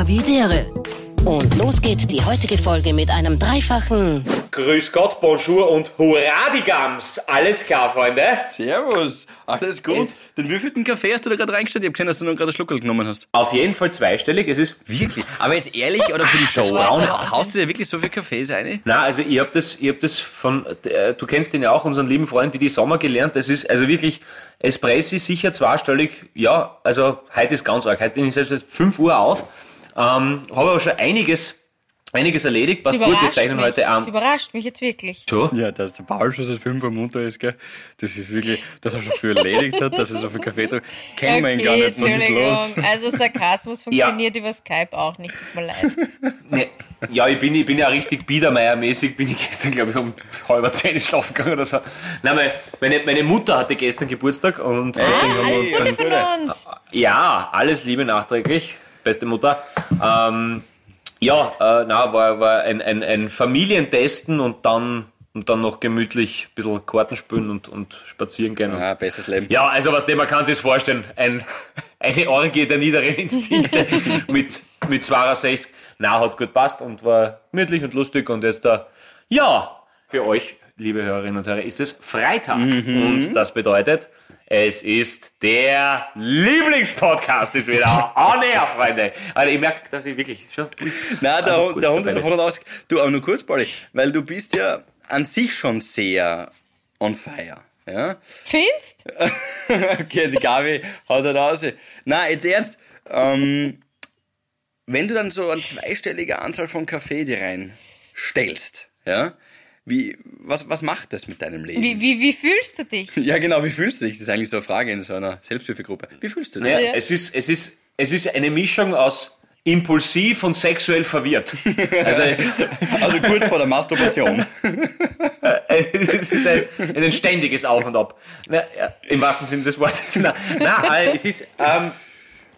Havidere. Und los geht die heutige Folge mit einem dreifachen Grüß Gott, Bonjour und Hurradigams. Alles klar, Freunde? Servus, alles gut. Jetzt- Den wievielten Kaffee hast du da gerade reingestellt? Ich hab gesehen, dass du noch gerade einen Schluckel genommen hast. Auf jeden Fall zweistellig. Es ist Wirklich? Aber jetzt ehrlich, oder für die Show? Ha- Haust du dir wirklich so viel Kaffees rein? Na, also ich hab das, ich hab das von, äh, du kennst den ja auch, unseren lieben Freund, die die Sommer gelernt. Das ist also wirklich Espressi sicher zweistellig. Ja, also heute ist ganz arg. Heute bin ich selbst seit 5 Uhr auf. Ähm, habe aber schon einiges, einiges erledigt. Was Sie gut, wir zeichnen mich. heute Sie am. überrascht mich jetzt wirklich. So. Ja, dass der Paul schon seit 5 Uhr munter ist, gell? Das ist wirklich, dass er schon viel erledigt hat, dass er so viel Kaffee trinkt. Kennen wir ihn gar nicht. Was ist los? Also Sarkasmus funktioniert über Skype auch nicht, tut mir leid. Nee, ja, ich bin, ich bin ja richtig Biedermeier-mäßig, bin ich gestern, glaube ich, um halb zehn schlafen gegangen oder so. Nein, meine, meine, meine Mutter hatte gestern Geburtstag und deswegen haben wir Ah, Alles uns Gute von uns. Ja, alles Liebe nachträglich, beste Mutter. Ähm, ja, äh, na, war, war ein, ein, ein Familientesten und dann, und dann noch gemütlich ein bisschen Karten spielen und, und spazieren gehen. Ah, bestes Leben. ja, also was dem man kann sich vorstellen, ein, eine Orgie der niederen Instinkte mit, mit 62. Na, hat gut passt und war gemütlich und lustig und jetzt da, ja, für euch, liebe Hörerinnen und Hörer, ist es Freitag und das bedeutet, es ist der Lieblingspodcast ist wieder on air, Freunde. Also ich merke, dass ich wirklich schon... Nein, der, Also Hund, gut, der Hund ist dabei davon aus. Du, aber nur kurz, Pauli, weil du bist ja an sich schon sehr on fire. Ja? Findest? Okay, die Gabi haut halt raus. Na, jetzt ernst. Ähm, wenn du dann so eine zweistellige Anzahl von Kaffee dir reinstellst, ja, wie, was, was macht das mit deinem Leben? Wie, wie, wie fühlst du dich? Ja, genau, wie fühlst du dich? Das ist eigentlich so eine Frage in so einer Selbsthilfegruppe. Wie fühlst du dich? Ja, Ja. Es, ist, es, ist, es ist eine Mischung aus impulsiv und sexuell verwirrt. Also es, Also kurz vor der Masturbation. es ist ein, ein ständiges Auf und Ab. Na, ja, Im wahrsten Sinne des Wortes. Na, na äh, es ist ähm,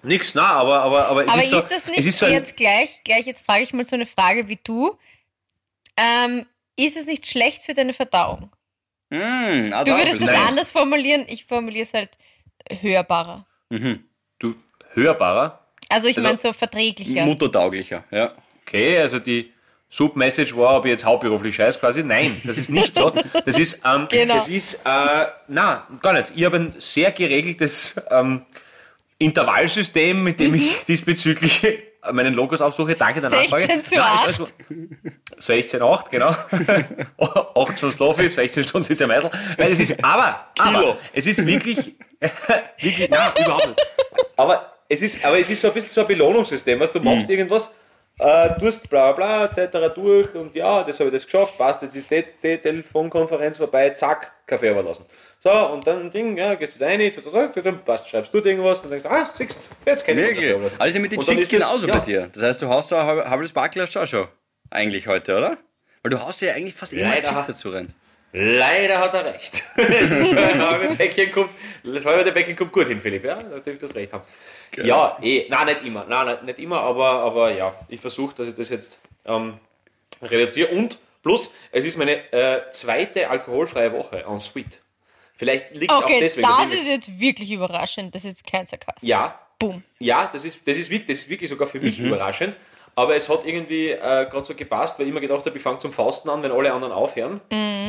nichts, na, aber, aber, aber es Aber ist ist, so, das nicht es ist so jetzt gleich, gleich, jetzt frage ich mal so eine Frage wie du. Ähm, ist es nicht schlecht für deine Verdauung? Hm, ah, Du würdest das Nein. anders formulieren, ich formuliere es halt hörbarer. Mhm. du, hörbarer. Also ich Also- meine so verträglicher. Muttertauglicher, ja. Okay, also die Submessage war, ob ich jetzt hauptberuflich scheiß quasi. Nein, das ist nicht so. Das ist, ähm, Genau. das ist, äh, na, gar nicht. Ich habe ein sehr geregeltes ähm, Intervallsystem, mit dem ich diesbezüglich meinen Logos aufsuche. Danke der Nachfrage. 16 zu Nein, 8. also- 16, 8, genau. 8 Stunden Slofi, 16 Stunden ist ja Meisel. Nein, es ist, aber, aber, Kilo. es ist wirklich, wirklich, nein, überhaupt nicht. Aber es ist, aber es ist so ein bisschen so ein Belohnungssystem, was du machst Mhm. irgendwas, äh, tust bla bla bla etc. durch und ja, das habe ich das geschafft, passt, jetzt ist die, die Telefonkonferenz vorbei, zack, Kaffee überlassen. So, und dann Ding, ja, gehst du da rein, passt, schreibst du dir irgendwas und denkst, ah, siehst, jetzt kenn ich Kaffee Wirklich? überlassen. Also mit den Chicks das- genauso ja. bei dir. Das heißt, du haust da halbes Backlash auch schon. Eigentlich heute, oder? Weil du haust dir ja eigentlich fast immer Chick dazu rein. Leider hat er recht. das kommt, das halbe Päckchen kommt gut hin, Philipp, ja, da dürfte das recht haben. Ja, eh, nein, nicht immer, nein, nicht, nicht immer, aber, aber ja, ich versuche, dass ich das jetzt ähm, reduziere und plus, es ist meine äh, zweite alkoholfreie Woche en suite. Vielleicht liegt es auch Okay, deswegen. das ist jetzt wirklich überraschend. Das ist jetzt kein Sarkasmus. Ja. Boom. Ja, das ist, das ist, wirklich, das ist wirklich sogar für mich überraschend. Aber es hat irgendwie äh, gerade so gepasst, weil ich mir gedacht habe, ich fange zum Fasten an, wenn alle anderen aufhören.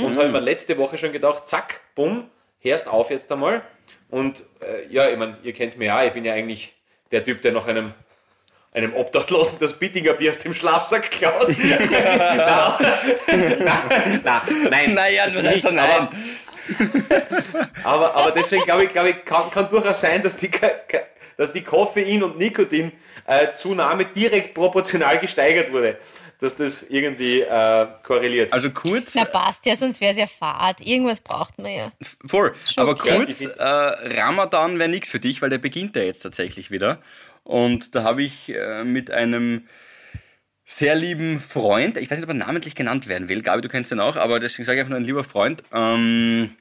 Und habe mir letzte Woche schon gedacht, zack, bumm, hörst auf jetzt einmal. Und äh, ja, ich meine, ihr kennt mich ja, ich bin ja eigentlich der Typ, der nach einem, einem Obdachlosen das Bittinger Bier aus dem Schlafsack klaut. nein, nein, nein, nein. Naja, was heißt da Nicht, nein? aber- aber, aber deswegen glaube ich, glaube ich kann, kann durchaus sein, dass die, dass die Koffein- und Nikotin-Zunahme direkt proportional gesteigert wurde. Dass das irgendwie äh, korreliert. Also kurz, Na passt ja, sonst wäre es ja fad. Irgendwas braucht man ja. voll, aber okay. kurz, äh, Ramadan wäre nichts für dich, weil der beginnt ja jetzt tatsächlich wieder. Und da habe ich äh, mit einem sehr lieben Freund, ich weiß nicht, ob er namentlich genannt werden will, Gabi, du kennst ihn auch, aber deswegen sage ich einfach nur ein lieber Freund, ähm,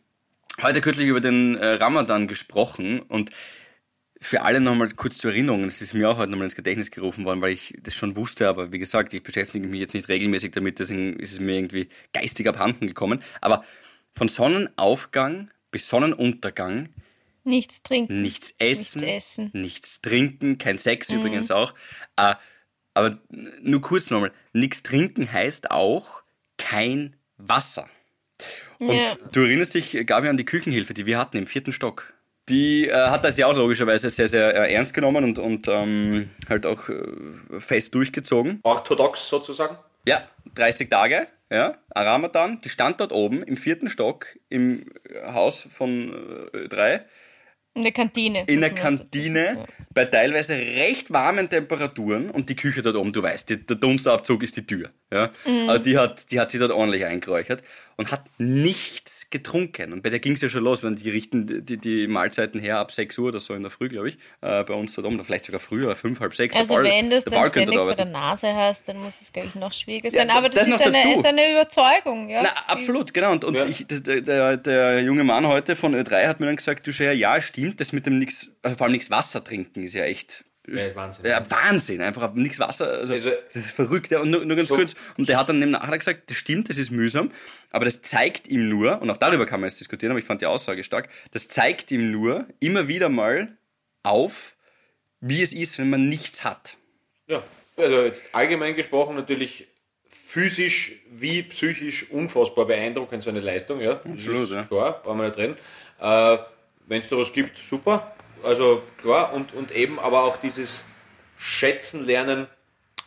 heute kürzlich über den äh, Ramadan gesprochen und für alle nochmal kurz zur Erinnerung, es ist mir auch heute nochmal ins Gedächtnis gerufen worden, weil ich das schon wusste, aber wie gesagt, ich beschäftige mich jetzt nicht regelmäßig damit, deswegen ist es mir irgendwie geistig abhanden gekommen. Aber von Sonnenaufgang bis Sonnenuntergang Nichts trinken. nichts essen, Nichts essen. nichts trinken, kein Sex übrigens auch. Äh, Aber nur kurz nochmal, nichts trinken heißt auch kein Wasser. Und Ja. du erinnerst dich, Gabi, an die Küchenhilfe, die wir hatten im vierten Stock. Die äh, hat das ja auch logischerweise sehr, sehr äh, ernst genommen und, und ähm, halt auch äh, fest durchgezogen. Orthodox sozusagen. Ja, 30 Tage, ja, Ramadan. Die stand dort oben im vierten Stock im Haus von äh, drei In der Kantine. in der Kantine bei teilweise recht warmen Temperaturen und die Küche dort oben, du weißt, die, der Dunstabzug ist die Tür. Ja? Also die hat, die hat sie dort ordentlich eingeräuchert und hat nichts getrunken. Und bei der ging es ja schon los, wenn die richten die, die Mahlzeiten her ab 6 Uhr oder so in der Früh, glaube ich, äh, bei uns dort oben, oder vielleicht sogar früher, 5, halb 6. Also Ball, wenn du es der dann ständig vor der. Nase hast, dann muss es, glaube ich, noch schwieriger Ja, sein. Aber das das, noch ist, eine, ist eine Überzeugung. Ja? Na, absolut, genau. Und, und Ja. ich, der, der, der junge Mann heute von Ö3 hat mir dann gesagt, du Schea, ja, stimmt, das mit dem nix, also vor allem nichts Wasser trinken ist ja echt Ja, Wahnsinn. Ja, Wahnsinn, einfach nichts Wasser. Also, Also- das ist verrückt. Ja. Und nur, nur ganz So- kurz. Und der hat dann im Nachhinein gesagt, das stimmt, das ist mühsam, aber das zeigt ihm nur, und auch darüber kann man jetzt diskutieren, aber ich fand die Aussage stark, das zeigt ihm nur immer wieder mal auf, wie es ist, wenn man nichts hat. Ja, also jetzt allgemein gesprochen natürlich physisch wie psychisch unfassbar beeindruckend so eine Leistung, ja. Absolut, ist ja. Klar, brauchen wir nicht reden. Äh, Wenn es da was gibt, super. Also klar, und, und eben aber auch dieses Schätzen lernen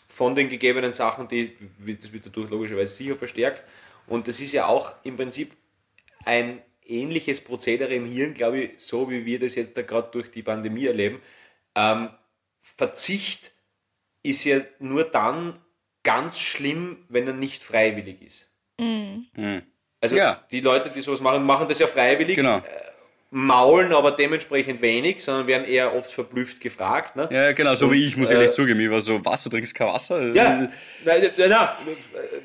von den gegebenen Sachen, die, das wird dadurch logischerweise sicher verstärkt. Und das ist ja auch im Prinzip ein ähnliches Prozedere im Hirn, glaube ich, so wie wir das jetzt da gerade durch die Pandemie erleben. Ähm, Verzicht ist ja nur dann ganz schlimm, wenn er nicht freiwillig ist. Mhm. Hm. Also Ja. die Leute, die sowas machen, machen das ja freiwillig, Genau. äh, maulen aber dementsprechend wenig, sondern werden eher oft verblüfft gefragt. Ne? Ja, genau, so Und, wie ich, muss ich äh, ehrlich zugeben. Ich war so, was, du trinkst kein Wasser? Ja, nein, nein, nein,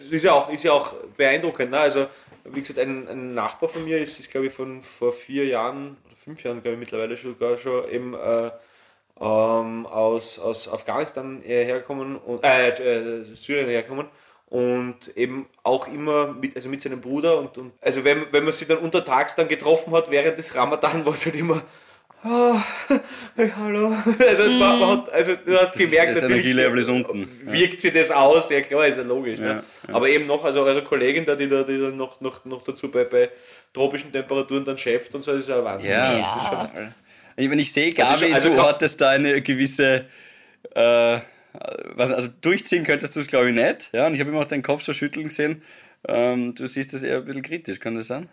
das ist ja auch, ist ja auch beeindruckend. Ne? Also, wie gesagt, ein, ein Nachbar von mir ist, ist glaube ich, von vor vier Jahren oder fünf Jahren, glaube ich, mittlerweile sogar schon eben äh, ähm, aus, aus Afghanistan äh, hergekommen und äh, äh, Syrien hergekommen und eben auch immer mit, also mit seinem Bruder und, und also wenn, wenn man sie dann untertags dann getroffen hat während des Ramadan, war es halt immer Ah, hey, hallo. Also, war, man hat, also du hast Das ist- gemerkt, das Energielevel ist unten. Ja. wirkt sie das aus, ja klar, ist ja logisch. Ja, ne? ja. Aber eben noch, also eure Kollegin da, die da, die da noch, noch, noch dazu bei, bei tropischen Temperaturen dann schäft und so, ist ja Wahnsinn. Ja, Ja. das ist schon. Ich, wenn ich sehe, Gabi, Also also du hattest da eine gewisse, äh, was, also durchziehen könntest du es glaube ich nicht, ja, und ich habe immer auch deinen Kopf so schütteln gesehen, ähm, du siehst das eher ein bisschen kritisch, kann das sein?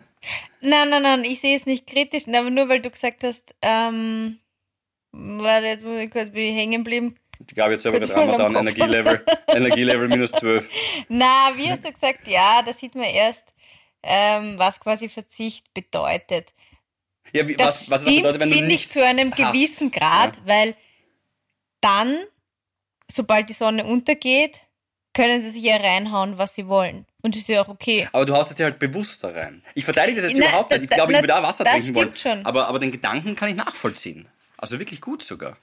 Nein, nein, nein, ich sehe es nicht kritisch, aber nur weil du gesagt hast, ähm, warte, jetzt muss ich kurz bin ich hängen geblieben. Die Gabi hat selber Kurz gerade Ramadan. Energielevel, Energielevel minus 12. Na, wie hast du gesagt? Ja, da sieht man erst, ähm, was quasi Verzicht bedeutet. Ja, wie, Das was, was das stimmt, bedeutet, wenn du finde ich, zu einem hast. gewissen Grad, Ja. weil dann, sobald die Sonne untergeht, können sie sich ja reinhauen, was sie wollen. Und das ist ja auch okay. Aber du haust es dir halt bewusst da rein. Ich verteidige das jetzt Na, überhaupt da- nicht. Ich glaube, ich da- würde auch Wasser das trinken wollen. stimmt schon. Aber, aber den Gedanken kann ich nachvollziehen. Also wirklich gut sogar.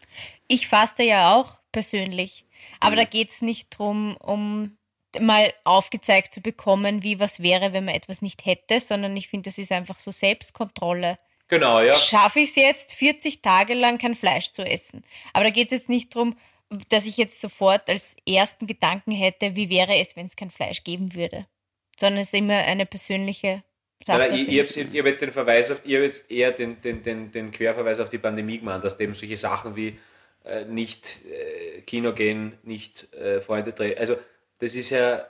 Ich faste ja auch persönlich. Aber Mhm. da geht's nicht drum, um mal aufgezeigt zu bekommen, wie was wäre, wenn man etwas nicht hätte, sondern ich finde, das ist einfach so Selbstkontrolle. Genau, ja. Schaffe ich es jetzt, 40 Tage lang kein Fleisch zu essen? Aber da geht's jetzt nicht drum, dass ich jetzt sofort als ersten Gedanken hätte, wie wäre es, wenn es kein Fleisch geben würde. Sondern es ist immer eine persönliche Sache. Aber ich, finde ich habe ich hab jetzt den Verweis auf, ich habe jetzt eher den, den, den, den Querverweis auf die Pandemie gemacht, dass eben solche Sachen wie äh, nicht äh, Kino gehen, nicht äh, Freunde treffen. Also das ist ja,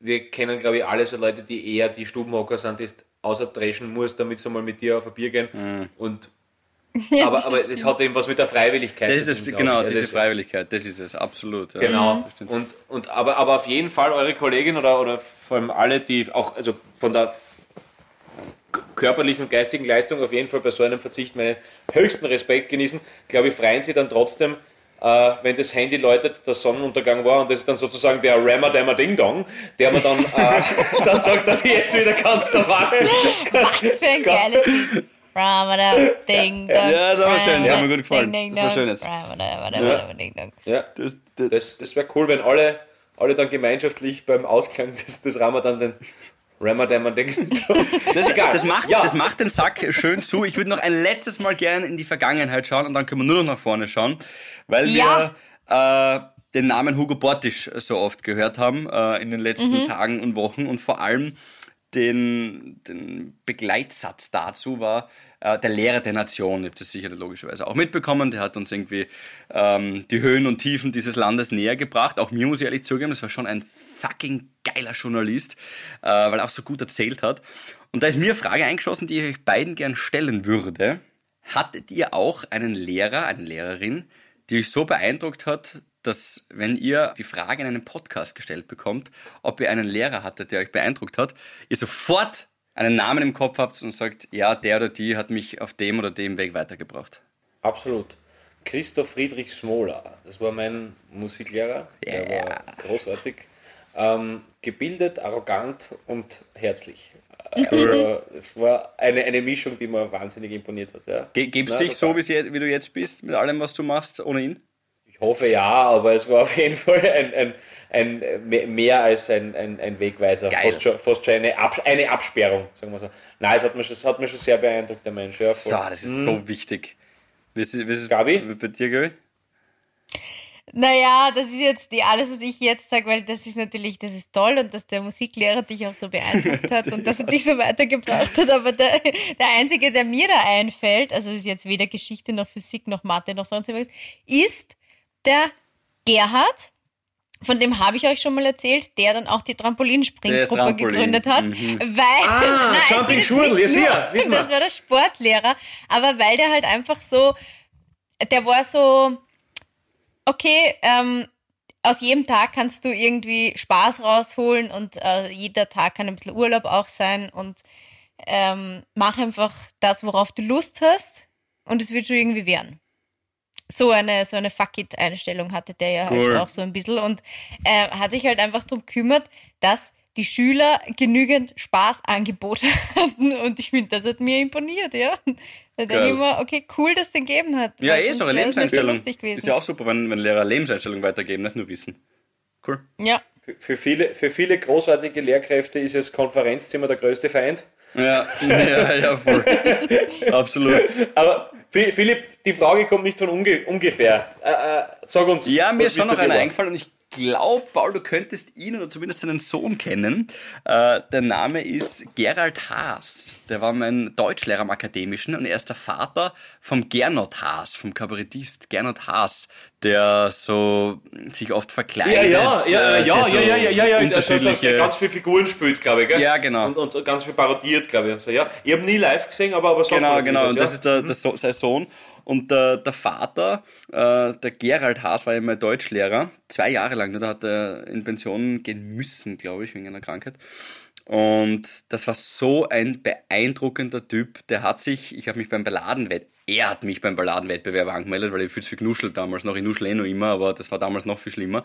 wir kennen glaube ich alle so Leute, die eher die Stubenhocker sind, die außer dreschen musst, damit sie mal mit dir auf ein Bier gehen. Und Ja, aber, das aber es hat eben was mit der Freiwilligkeit Das zu das, tun, glaub genau, diese das ist- Freiwilligkeit, das ist es, absolut. Ja. Genau. Das. Und, und aber, aber auf jeden Fall eure Kollegin oder, oder vor allem alle, die auch also von der körperlichen und geistigen Leistung auf jeden Fall bei so einem Verzicht meinen höchsten Respekt genießen, glaube ich, freuen sie dann trotzdem, äh, wenn das Handy läutet, der Sonnenuntergang war und das ist dann sozusagen der Rammer Dammer Ding Dong, der mir dann, äh, dann sagt, dass ich jetzt wieder ganz normal Was für ein geiles Ding, dong. Ja, das war schön, das hat mir gut gefallen. Ding, ding, Das war schön jetzt. Ding, dong. Ja, Das, das, das, das wäre cool, wenn alle, alle dann gemeinschaftlich beim Ausklang des, des Ramadan den Dammer Ding Dong. das, Egal. das, macht, Ja. das macht den Sack schön zu. Ich würde noch ein letztes Mal gerne in die Vergangenheit schauen und dann können wir nur noch nach vorne schauen, weil Ja. wir äh, den Namen Hugo Bortisch so oft gehört haben äh, in den letzten Tagen und Wochen und vor allem den, den Begleitsatz dazu war äh, der Lehrer der Nation. Ihr habt das sicher logischerweise auch mitbekommen. Der hat uns irgendwie ähm, die Höhen und Tiefen dieses Landes näher gebracht. Auch mir muss ich ehrlich zugeben, das war schon ein fucking geiler Journalist, äh, weil er auch so gut erzählt hat. Und da ist mir eine Frage eingeschossen, die ich euch beiden gern stellen würde. Hattet ihr auch einen Lehrer, eine Lehrerin, die euch so beeindruckt hat, dass wenn ihr die Frage in einem Podcast gestellt bekommt, ob ihr einen Lehrer hattet, der euch beeindruckt hat, ihr sofort einen Namen im Kopf habt und sagt, ja, der oder die hat mich auf dem oder dem Weg weitergebracht. Absolut. Christoph Friedrich Smola, das war mein Musiklehrer. Der Ja. war großartig. Ähm, gebildet, arrogant und herzlich. Also, es war eine, eine Mischung, die mir wahnsinnig imponiert hat. Ja. Ge gebst Na, dich so, wie du jetzt bist, mit allem, was du machst, ohne ihn? Ich hoffe ja, aber es war auf jeden Fall ein, ein, ein, me- mehr als ein, ein, ein Wegweiser. Geil. Fast schon, fast schon eine, Abs eine Absperrung, sagen wir so. Nein, es hat mich, schon- es hat mich schon sehr beeindruckt, der Mensch. Ja, So, das ist so wichtig. Wie ist, wie ist Gabi? bei dir, Gabi? Naja, das ist jetzt die, alles, was ich jetzt sage, weil das ist natürlich, das ist toll und dass der Musiklehrer dich auch so beeindruckt hat und dass er dich so weitergebracht hat. Aber der, der Einzige, der mir da einfällt, also ist jetzt weder Geschichte noch Physik noch Mathe noch sonst irgendwas, ist der Gerhard. Von dem habe ich euch schon mal erzählt, der dann auch die Trampolinspringgruppe ist Trampolin. gegründet hat. Mhm. Weil, Ah, Nein, Jumping Schurl, nicht ja. Das war der Sportlehrer, aber weil der halt einfach so, der war so, okay, ähm, aus jedem Tag kannst du irgendwie Spaß rausholen und äh, jeder Tag kann ein bisschen Urlaub auch sein und ähm, mach einfach das, worauf du Lust hast und es wird schon irgendwie werden. So eine, so eine Fuck-it-Einstellung hatte der ja Cool. halt auch so ein bisschen und äh, hat sich halt einfach darum gekümmert, dass die Schüler genügend Spaßangebote hatten und ich finde, das hat mir imponiert, ja. Da denke ich mir, okay, cool, dass es den gegeben hat. Ja, eh, so eine Lebenseinstellung. Ist ja auch super, wenn, wenn Lehrer Lebenseinstellung weitergeben, nicht nur Wissen. Cool. Ja, Für, für, viele, für viele großartige Lehrkräfte ist das Konferenzzimmer der größte Feind. Ja, ja, ja, voll. Absolut. Aber Philipp, die Frage kommt nicht von unge ungefähr. Äh, äh, sag uns. Ja, mir ist schon noch einer eingefallen und ich glaube, Paul, du könntest ihn oder zumindest seinen Sohn kennen. Äh, der Name ist Gerald Haas. Der war mein Deutschlehrer am Akademischen und er ist der Vater vom Gernot Haas, vom Kabarettist Gernot Haas, der so sich oft Ja, verkleidet. ja, ja, äh, ja, der so ja, ja, ja, ja, ja. Unterschiedliche. Also, ganz viele Figuren spielt, glaube ich, gell? Ja, genau. Und, und ganz viel parodiert, glaube ich. Und so, ja. Ich habe nie live gesehen, aber, aber sag Genau, genau. Und ja. das ist der, der so sein Sohn. Und der, der Vater, äh, der Gerald Haas, war ja mein Deutschlehrer. Zwei Jahre lang. Da hat er in Pension gehen müssen, glaube ich, wegen einer Krankheit. Und das war so ein beeindruckender Typ. Der hat sich, ich habe mich beim Balladenwett, er hat mich beim Balladenwettbewerb angemeldet, weil ich viel zu viel genuschelt damals noch. Ich nuschle eh noch immer, aber das war damals noch viel schlimmer.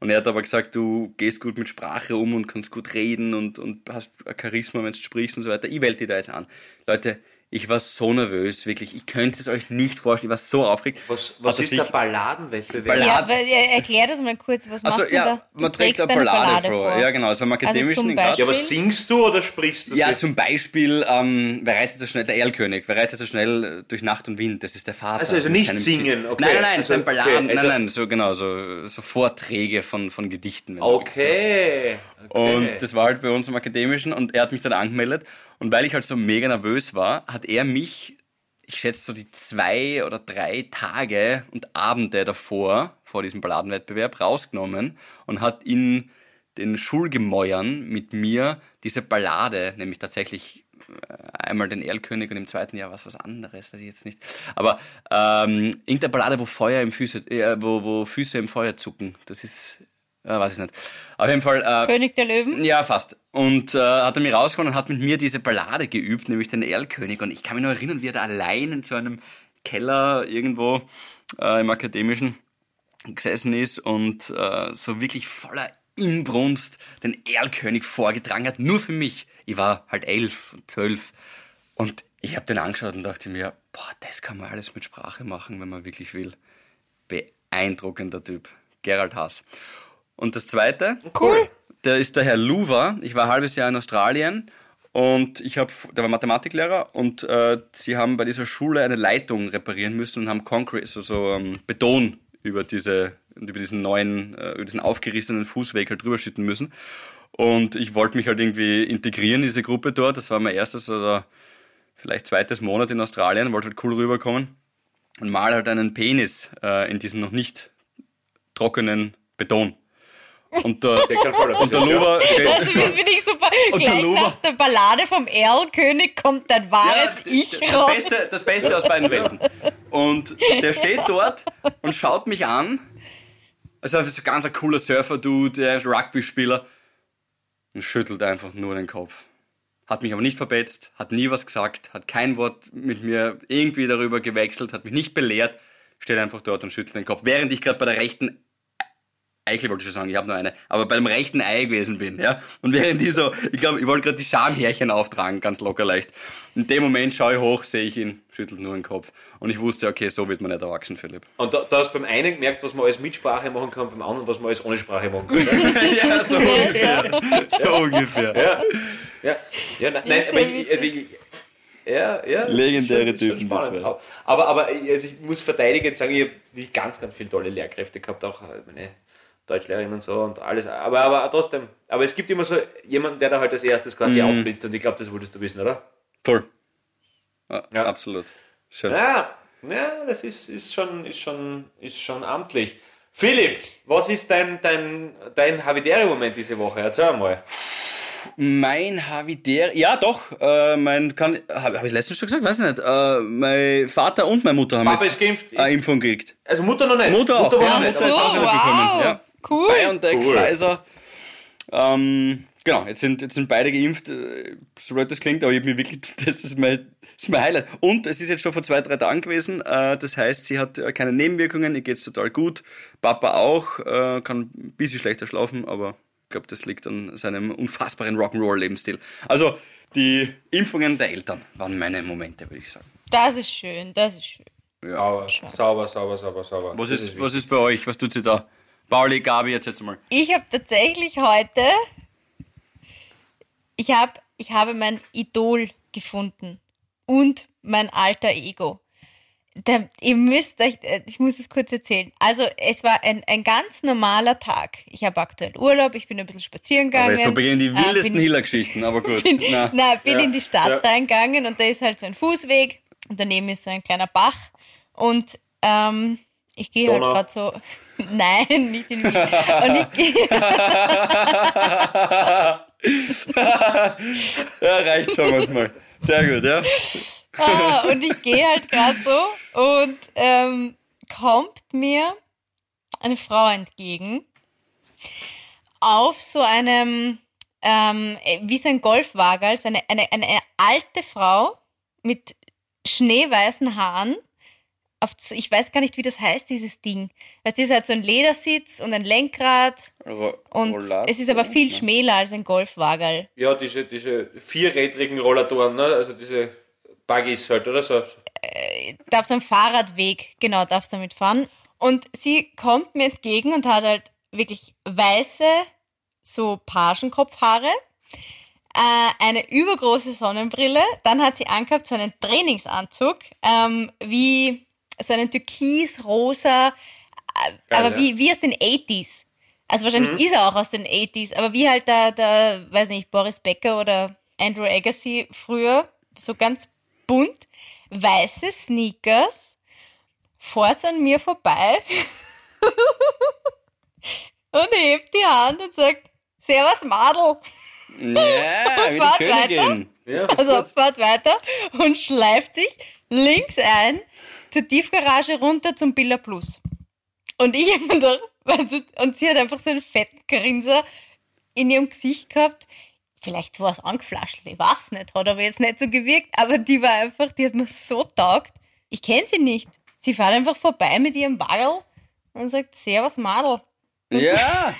Und er hat aber gesagt, du gehst gut mit Sprache um und kannst gut reden und, und hast Charisma, wenn du sprichst und so weiter. Ich wähle dir da jetzt an. Leute, ich war so nervös, wirklich. Ich könnte es euch nicht vorstellen. Ich war so aufgeregt. Was, was ist der Balladenwettbewerb? Ballad- ja weil, äh, erklär das mal kurz, was Also machst du ja, da? Du man trägt eine deine Ballade, vor. Ja, genau. Also im Akademischen in Graz. ja, aber singst du oder sprichst du? Ja, jetzt? zum Beispiel, ähm, wer reitet so schnell, der Erlkönig, wer reitet so schnell äh, durch Nacht und Wind, das ist der Vater. Also- also nicht singen, okay. Nein, nein, nein, Also, so ein Balladen, okay, also- nein, nein, so genau, so, so Vorträge von, von Gedichten. du. Okay. okay. Und das war halt bei uns im Akademischen und er hat mich dann angemeldet. Und weil ich halt so mega nervös war, hat er mich, ich schätze so die zwei oder drei Tage und Abende davor, vor diesem Balladenwettbewerb, rausgenommen und hat in den Schulgemäuern mit mir diese Ballade, nämlich tatsächlich äh, einmal den Erlkönig und im zweiten Jahr was was anderes, weiß ich jetzt nicht. Aber ähm, irgendeine Ballade, wo Feuer im Füße, äh, wo, wo Füße im Feuer zucken. Das ist, äh, weiß ich nicht. Auf jeden Fall. Äh, König der Löwen? ja, fast. Und äh, hat er mich rausgeholt und hat mit mir diese Ballade geübt, nämlich den Erlkönig. Und ich kann mich noch erinnern, wie er da allein in so einem Keller irgendwo äh, im Akademischen gesessen ist und äh, so wirklich voller Inbrunst den Erlkönig vorgetragen hat, nur für mich. Ich war halt elf, zwölf und ich habe den angeschaut und dachte mir, boah, das kann man alles mit Sprache machen, wenn man wirklich will. Beeindruckender Typ. Gerald Haas. Und das Zweite, Cool. der ist der Herr Luva. Ich war ein halbes Jahr in Australien und ich habe, der war Mathematiklehrer und äh, sie haben bei dieser Schule eine Leitung reparieren müssen und haben Concrete, so, so ähm, Beton über diese über diesen neuen, äh, über diesen aufgerissenen Fußweg halt drüber schütten müssen. Und ich wollte mich halt irgendwie integrieren in diese Gruppe dort. Das war mein erstes oder vielleicht zweites Monat in Australien, wollte halt cool rüberkommen und mal halt einen Penis äh, in diesen noch nicht trockenen Beton. Und der, und der Luba Das steht, finde ich super. Und der Gleich Luba- nach der Ballade vom Erlkönig kommt dein wahres Ja, Ich das, raus. Beste, das Beste aus beiden Welten. Und der steht dort und schaut mich an. Also so ganz ein cooler Surfer-Dude, der ist Rugby-Spieler. Und schüttelt einfach nur den Kopf. Hat mich aber nicht verbetzt, hat nie was gesagt, hat kein Wort mit mir irgendwie darüber gewechselt, hat mich nicht belehrt, steht einfach dort und schüttelt den Kopf. Während ich gerade bei der rechten Eichel wollte ich schon sagen, ich habe nur eine, aber bei dem rechten Ei gewesen bin, ja. Und während die so, ich glaube, ich wollte gerade die Schamhärchen auftragen, ganz locker leicht. In dem Moment schaue ich hoch, sehe ich ihn, schüttelt nur den Kopf. Und ich wusste, okay, so wird man nicht erwachsen, Philipp. Und da, da hast du beim einen gemerkt, was man alles mit Sprache machen kann, beim anderen, was man alles ohne Sprache machen kann. ja, so ungefähr. So ungefähr. ja, ja, ja nein, nein aber ich, also ich, ja, ja. Legendäre schon- Typen, die zwei. Aber, aber also ich muss verteidigend sagen, ich habe ganz, ganz viele tolle Lehrkräfte gehabt, auch meine Deutschlehrerin und so und alles. Aber, aber trotzdem, aber es gibt immer so jemanden, der da halt als erstes quasi Mhm. aufblitzt und ich glaube, das wolltest du wissen, oder? Voll. Ja, Ja. Absolut. Schön. Ja, ja das ist, ist, schon, ist, schon, ist schon amtlich. Philipp, was ist dein, dein, dein Havidere-Moment diese Woche? Erzähl mal. Mein Havidere, ja doch, äh, mein, kann, habe hab ich letztens schon gesagt, weiß ich nicht, äh, mein Vater und meine Mutter haben Papa jetzt ist geimpft. eine Impfung gekriegt. Also Mutter noch nicht. Mutter auch, war ja, noch nicht. Mutter ist auch wow. bekommen. Ja. Cool. BioNTech, Cool. Pfizer. Ähm, genau, jetzt sind, jetzt sind beide geimpft, äh, so blöd das klingt, aber ich hab mir wirklich, das ist mein, das ist mein Highlight. Und es ist jetzt schon vor zwei, drei Tagen gewesen, äh, das heißt, sie hat äh, keine Nebenwirkungen, ihr geht's total gut, Papa auch, äh, kann ein bisschen schlechter schlafen, aber ich glaube, das liegt an seinem unfassbaren Rock'n'Roll-Lebensstil. Also, die Impfungen der Eltern waren meine Momente, würde ich sagen. Das ist schön, das ist schön. Sauber, sauber, sauber, sauber, sauber. Was Das ist, was ist bei euch? Was tut sie da? Pauli, Gabi, jetzt jetzt mal. Ich habe tatsächlich heute, ich, hab, ich habe mein Idol gefunden und mein alter Ego. Da, ihr müsst euch, äh, ich muss es kurz erzählen. Also es war ein, ein ganz normaler Tag. Ich habe aktuell Urlaub, ich bin ein bisschen spazieren Aber gegangen. jetzt so beginnen die äh, wildesten bin- Hiller-Geschichten, aber gut. bin, Na. na, bin Ja, in die Stadt ja. reingegangen und da ist halt so ein Fußweg und daneben ist so ein kleiner Bach und ähm, ich gehe halt gerade so, nein, nicht in Wien. Und ich gehe, Ja, reicht schon manchmal. Sehr gut, ja. ah, und ich gehe halt gerade so und ähm, kommt mir eine Frau entgegen auf so einem, ähm, wie so ein Golfwagen, also eine, eine, eine alte Frau mit schneeweißen Haaren. Auf, ich weiß gar nicht, wie das heißt, dieses Ding. Weißt du, es hat so ein Ledersitz und ein Lenkrad und Rollator, es ist aber viel ja. schmäler als ein Golfwagen. Ja, diese, diese vierrädrigen Rollatoren, ne? also diese Buggies halt, oder so. darfst am Fahrradweg, genau, darfst damit fahren. Und sie kommt mir entgegen und hat halt wirklich weiße, so Pagenkopfhaare, äh, eine übergroße Sonnenbrille, dann hat sie angehabt so einen Trainingsanzug, ähm, wie so einen türkis-rosa, äh, aber ja. wie, wie aus den 80s. Also wahrscheinlich ist er auch aus den 80s, aber wie halt der, der, weiß nicht, Boris Becker oder Andrew Agassi früher, so ganz bunt, weiße Sneakers, fährt an mir vorbei und hebt die Hand und sagt, Servus Madel. Ja, die Fahrt Königin. Ja, Also fährt weiter und schleift sich links ein zur Tiefgarage runter zum Billa Plus. Und ich hab mir gedacht, weißt du, und sie hat einfach so einen fetten Grinser in ihrem Gesicht gehabt. Vielleicht war es angeflascht, ich weiß nicht, hat aber jetzt nicht so gewirkt, aber die war einfach, die hat mir so taugt. Ich kenne sie nicht. Sie fährt einfach vorbei mit ihrem Bagel und sagt, Servus Madel. Ja,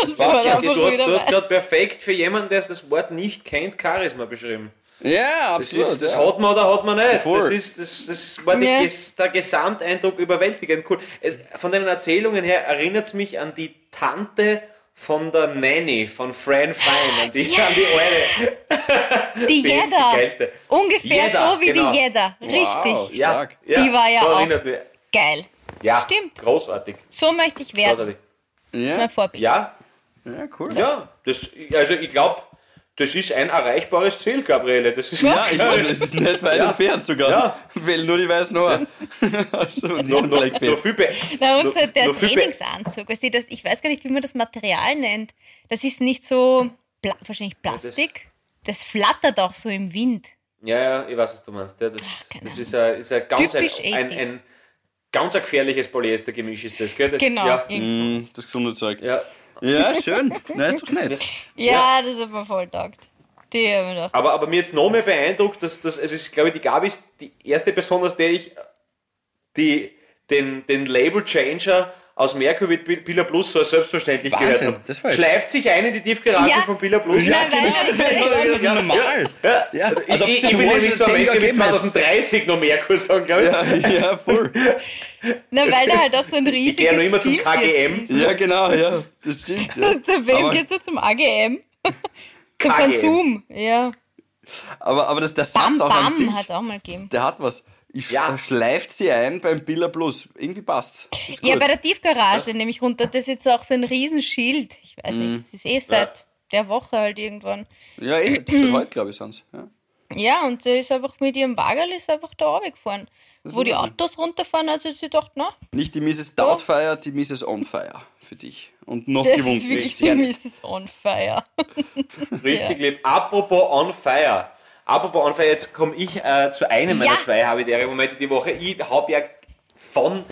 Das passt Ja, du hast, du hast gerade perfekt für jemanden, der das Wort nicht kennt, Charisma beschrieben. Ja, Das, absolut. ist, das ja. hat man oder hat man nicht. Das, ist, das, das war Ja. Ges- der Gesamteindruck überwältigend cool. Es, von den Erzählungen her erinnert es mich an die Tante von der Nanny, von Fran Fine, an die, an die Eure. Die geilste. Ungefähr Jedda, so wie genau. die Jedda. Wow. Richtig. Ja, Stark. ja, Die war ja so auch- erinnert mich. Geil. Ja, Stimmt. großartig. So möchte ich werden. großartig. Das ist Ja, mein Vorbild. Ja, ja cool. ja, das, also ich glaube, das ist ein erreichbares Ziel, Gabriele. Das ist Ja, ich meine, es ist nicht weit entfernt sogar. Ja. Weil nur die weißen Haare. also, die noch, noch, noch viel Na, und noch- der noch Trainingsanzug, weißt du, das, ich weiß gar nicht, wie man das Material nennt. Das ist nicht so, pla wahrscheinlich Plastik. Das flattert auch so im Wind. Ja, ja, ich weiß, was du meinst. Ja, das keine das ist, ein, ist ein ganz Typisch ein, ein, 80s. ein ganz ein gefährliches Polyestergemisch ist das, gell? Das, Genau, Ja. Mm, das gesunde Zeug. ja. Ja, schön. Na, ist doch nett. Ja, das ist aber voll taugt. Die haben wir doch. Aber, aber mir jetzt noch mehr beeindruckt, dass das, es ist, glaube ich, die Gabi ist die erste Person, aus der ich die, den, den Label-Changer aus Merkur mit Billa Plus so als selbstverständlich Wahnsinn, gehört habe. Schleift sich ein in die Tiefgarage Ja. von Billa Plus. Nein, weil, Das ist normal. Ja, Ja, ich, als ob ich, ich bin nämlich so, ich Jahre mit gegeben hätte. 2030 noch Merkur sagen, glaube ich. Ja, ja, voll. na, weil da halt auch so ein Ich riesiges gehe ja noch immer zum KGM. Ja, genau, ja. Das stimmt. Ja. Zu wem Aber- gehst du zum AGM? zum KGM. Konsum, ja. Aber, aber das, der Bam Satz auch an sich, Bam hat es auch mal gegeben. der hat was. Ich Ja. schleift sie ein beim Billa Plus. Irgendwie passt. Ist Ja, bei der Tiefgarage nehme ich runter. Das ist jetzt auch so ein Riesenschild. Ich weiß Mhm. nicht, das ist eh seit der Woche halt irgendwann. ja, eh, schon heute, glaube ich, sonst. Ja. Ja, und sie ist einfach mit ihrem Baggerl ist einfach da runtergefahren. Wo die. Autos runterfahren, also sie dachte, na, Nicht die Mrs. Doubtfire, die Mrs. On-Fire für dich. Und noch das gewohnt. ist wirklich die. Mrs. On Fire. Richtig lieb. Apropos on fire. Apropos fire, jetzt komme ich äh, zu einem Ja. meiner zwei habitäre Momente die Woche. Ich habe ja von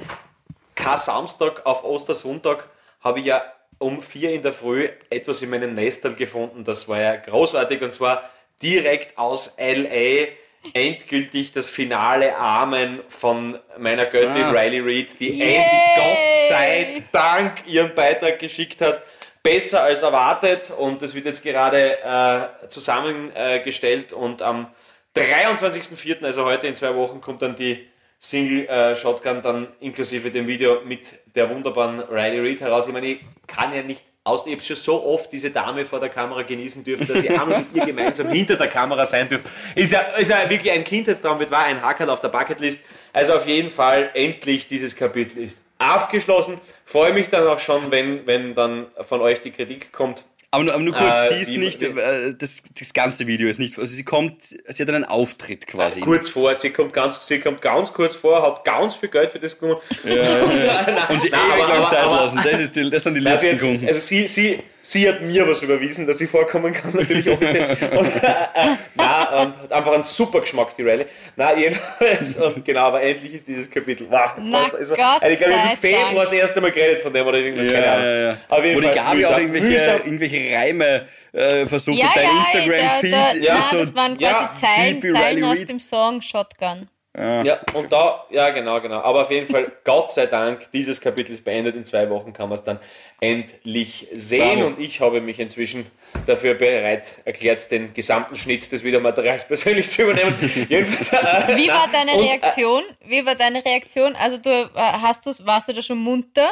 K-Samstag auf Ostersonntag habe ich ja um vier in der Früh etwas in meinem Nestel gefunden. Das war ja großartig und zwar direkt aus L.A. endgültig das finale Amen von meiner Göttin Ah. Riley Reid, die Yay! endlich Gott sei Dank ihren Beitrag geschickt hat. Besser als erwartet und es wird jetzt gerade äh, zusammengestellt und am 23.04., also heute in zwei Wochen, kommt dann die Single äh, Shotgun dann inklusive dem Video mit der wunderbaren Riley Reid heraus. Ich meine, ich kann ja nicht aus, ich habe schon so oft diese Dame vor der Kamera genießen dürfen, dass ich einmal mit ihr gemeinsam hinter der Kamera sein dürfte. Ist ja, ist ja wirklich ein Kindheitstraum, wird war ein Hackerl auf der Bucketlist. Also auf jeden Fall endlich dieses Kapitel ist abgeschlossen. Freue mich dann auch schon, wenn, wenn dann von euch die Kritik kommt. Aber nur, aber nur kurz, Äh, sie ist die- nicht, die- äh, das, das ganze Video ist nicht, also sie kommt, sie hat einen Auftritt quasi. Kurz vor, sie kommt ganz, sie kommt ganz kurz vor, hat ganz viel Geld für das genommen. Und sie ewig lang Zeit lassen, das, ist die, das sind die letzten jetzt, Kunden. also sie, sie, sie hat mir was überwiesen, dass ich vorkommen kann, natürlich offiziell. Und, äh, na, und hat einfach einen super Geschmack, die Rallye. Na, jedenfalls, und genau, aber endlich ist dieses Kapitel. Wow, Na war, es war, Gott also ich glaube, im Februar das erste Mal geredet von dem oder irgendwas, keine ja, Ahnung. ja, ja. Auf jeden Wo die Fall Gabi auch irgendwelche, mühsam. irgendwelche Reime äh, versucht Ja, dein ja, Instagram-Feed da, da, ist ja, so das waren quasi ja, Zeilen, Zeilen Riley aus dem Song Shotgun. Ja, und da, ja genau, genau. Aber auf jeden Fall, Gott sei Dank, dieses Kapitel ist beendet. In zwei Wochen kann man es dann endlich sehen. Bravo. Und ich habe mich inzwischen dafür bereit erklärt, den gesamten Schnitt des Videomaterials persönlich zu übernehmen. Jedenfalls, äh, Wie na, war deine und, äh, Reaktion? Wie war deine Reaktion? Also du äh, hast du's, warst du da schon munter,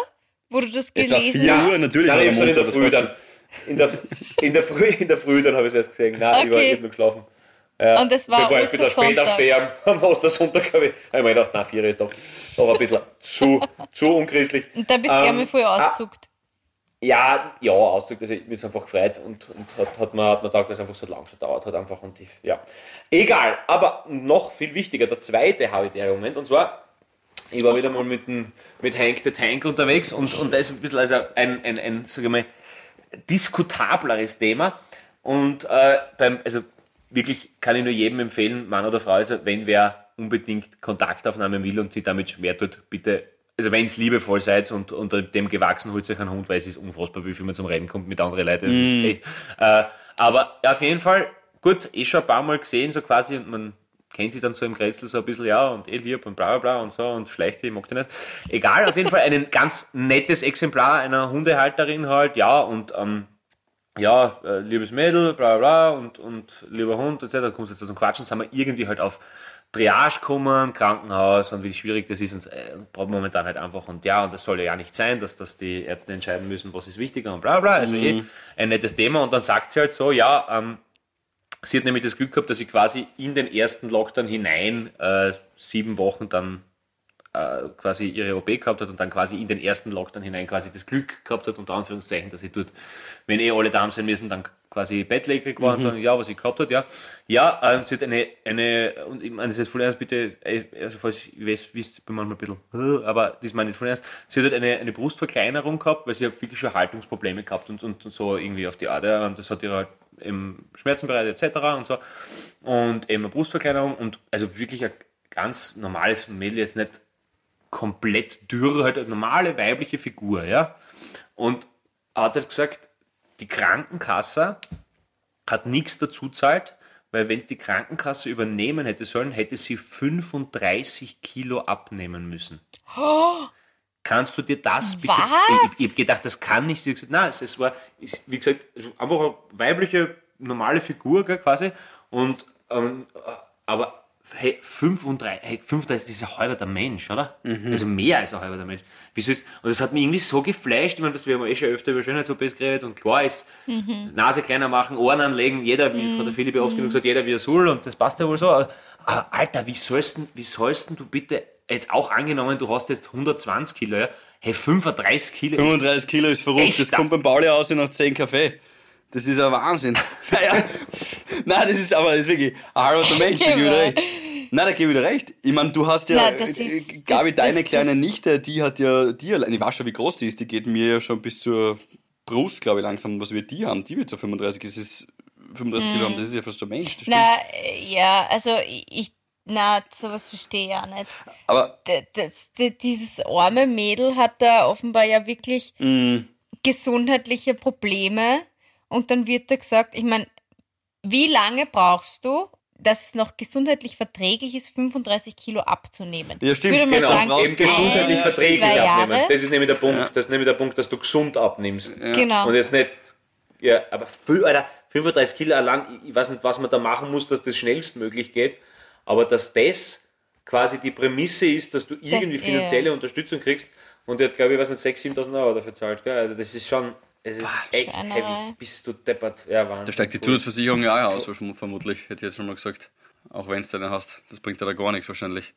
wo du das Es war gelesen 4 hast? Uhr, natürlich Nein, war ich er dann in der munter, Früh dann. In der, in der Früh, in der Früh dann habe ich es erst gesehen. Nein, ich war Okay. ich hab noch geschlafen. Ja, Und es war ich war ein bisschen spät Ostersonntag. aufstehen am, Ostersonntag. Habe ich, hab ich mir gedacht, na, vier ist doch, doch ein bisschen zu, zu unchristlich. Und da bist du Ähm, ja mal voll ah, auszuckt. Ja, ja, Ausdruck, also mir ist einfach gefreut und, und hat, hat mir, hat mir gedacht, dass es einfach so lang schon dauert hat einfach und ich, ja. Egal, aber noch viel wichtiger, der zweite habitäre Moment und zwar, ich war wieder mal mit, dem, mit Hank the Tank unterwegs und, und das ist ein bisschen also ein, ein, ein sag ich mal, diskutableres Thema und äh, beim, also wirklich kann ich nur jedem empfehlen, Mann oder Frau, also wenn wer unbedingt Kontaktaufnahmen will und sich damit schwer tut, bitte, also wenn es liebevoll seid und unter dem gewachsen, holt euch einen Hund, weil es ist unfassbar, wie viel man zum Reden kommt mit anderen Leuten. Echt, äh, aber ja, auf jeden Fall, gut, eh schon ein paar Mal gesehen, so quasi, und man kennt sich dann so im Grätzl so ein bisschen, ja, und eh lieb und bla bla bla und so und schlecht, ich mag die nicht. Egal, auf jeden Fall ein ganz nettes Exemplar einer Hundehalterin halt, ja, und ähm, ja, äh, liebes Mädel, bla bla bla und, und lieber Hund, etc. Da kommst du jetzt zum Quatschen, sind wir irgendwie halt auf Triage kommen, Krankenhaus und wie schwierig das ist und äh, braucht momentan halt einfach und ja, und das soll ja nicht sein, dass, dass die Ärzte entscheiden müssen, was ist wichtiger und bla bla, also eh ein nettes Thema und dann sagt sie halt so, ja, ähm, sie hat nämlich das Glück gehabt, dass sie quasi in den ersten Lockdown hinein äh, sieben Wochen dann äh, quasi ihre OP gehabt hat und dann quasi in den ersten Lockdown hinein quasi das Glück gehabt hat, unter Anführungszeichen, dass sie dort, wenn eh alle daheim sein müssen, dann quasi bettlägerig war und sagen, ja, was sie gehabt hat, ja. Ja, ähm, sie hat eine, eine, und ich meine, das ist voll ernst, bitte, äh, also falls ich weiß, wisst, ich bin manchmal ein bisschen, aber das meine ich voll ernst, sie hat halt eine, eine Brustverkleinerung gehabt, weil sie hat wirklich schon Haltungsprobleme gehabt und, und, und so irgendwie auf die Art, ja, und das hat ihr halt im Schmerzen bereitet, etc. und so. Und eben eine Brustverkleinerung und also wirklich ein ganz normales Mädel, jetzt nicht komplett dürr, halt eine normale weibliche Figur, ja. Und hat halt gesagt, die Krankenkasse hat nichts dazu zahlt, weil wenn die Krankenkasse übernehmen hätte sollen, hätte sie 35 Kilo abnehmen müssen. Kannst du dir das bitte? Was? Ich, ich, ich habe gedacht, das kann nicht. Ich gesagt, nein, es, es war, ist, wie gesagt, einfach eine weibliche, normale Figur gell, quasi. Und, ähm, aber hey, 35, hey, 35 das ist ein halber der Mensch, oder? Also mehr als ein halber der Mensch. Wieso ist, und das hat mich irgendwie so geflasht. Ich meine, wir haben eh schon öfter über Schönheits-OPs geredet und klar ist, Nase kleiner machen, Ohren anlegen, jeder, wie von der Philippe oft genug gesagt, jeder wie er soll und das passt ja wohl so. Aber, aber Alter, wie sollst, denn- wie sollst du bitte, jetzt auch angenommen, du hast jetzt 120 Kilo, ja? Hey, 35 Kilo. ist- 35 Kilo ist verrückt, das kommt beim Pauli aus nach 10 Kaffee. Das ist ein Wahnsinn. Naja, nein, das ist aber das ist wirklich ein halber Mensch, da gebe ich dir recht. Nein, da gebe ich dir recht. Ich meine, du hast ja, Nein, das äh, ist- Gabi, das- deine das- kleine das- Nichte, die hat ja, die allein, ich weiß schon, wie groß die ist, die geht mir ja schon bis zur Brust, glaube ich, langsam. Was wird die haben? Die wird so 35, das ist 35 Kilo haben, das ist ja fast ein Mensch. Das. Na, ja, also ich, na, sowas verstehe ich auch nicht. Aber Das, d- dieses arme Mädel hat da offenbar ja wirklich mh, gesundheitliche Probleme und dann wird da gesagt, ich meine, wie lange brauchst du, dass es noch gesundheitlich verträglich ist, 35 Kilo abzunehmen? Ja, stimmt, Ich würde mal genau, sagen, Eben gesundheitlich ein, verträglich zwei abnehmen. Jahre. Das ist nämlich der Punkt. Das ist nämlich der Punkt, dass du gesund abnimmst. Genau. Und jetzt nicht, ja, aber viel, Alter, 35 Kilo allein, ich- weiß nicht, was man da machen muss, dass das schnellstmöglich geht, aber dass das quasi die Prämisse ist, dass du irgendwie ja. finanzielle Unterstützung kriegst und der hat, glaube ich, was nicht, 6.000, 7.000 Euro dafür zahlt, gell? Also das ist schon, es ist echt Schweinerei. heavy, bist du deppert. Ja, Wahnsinn. da steigt die Zusatzversicherung ja auch aus, vermutlich, hätte ich jetzt schon mal gesagt. Auch wenn du eine hast. Das bringt dir da gar nichts wahrscheinlich.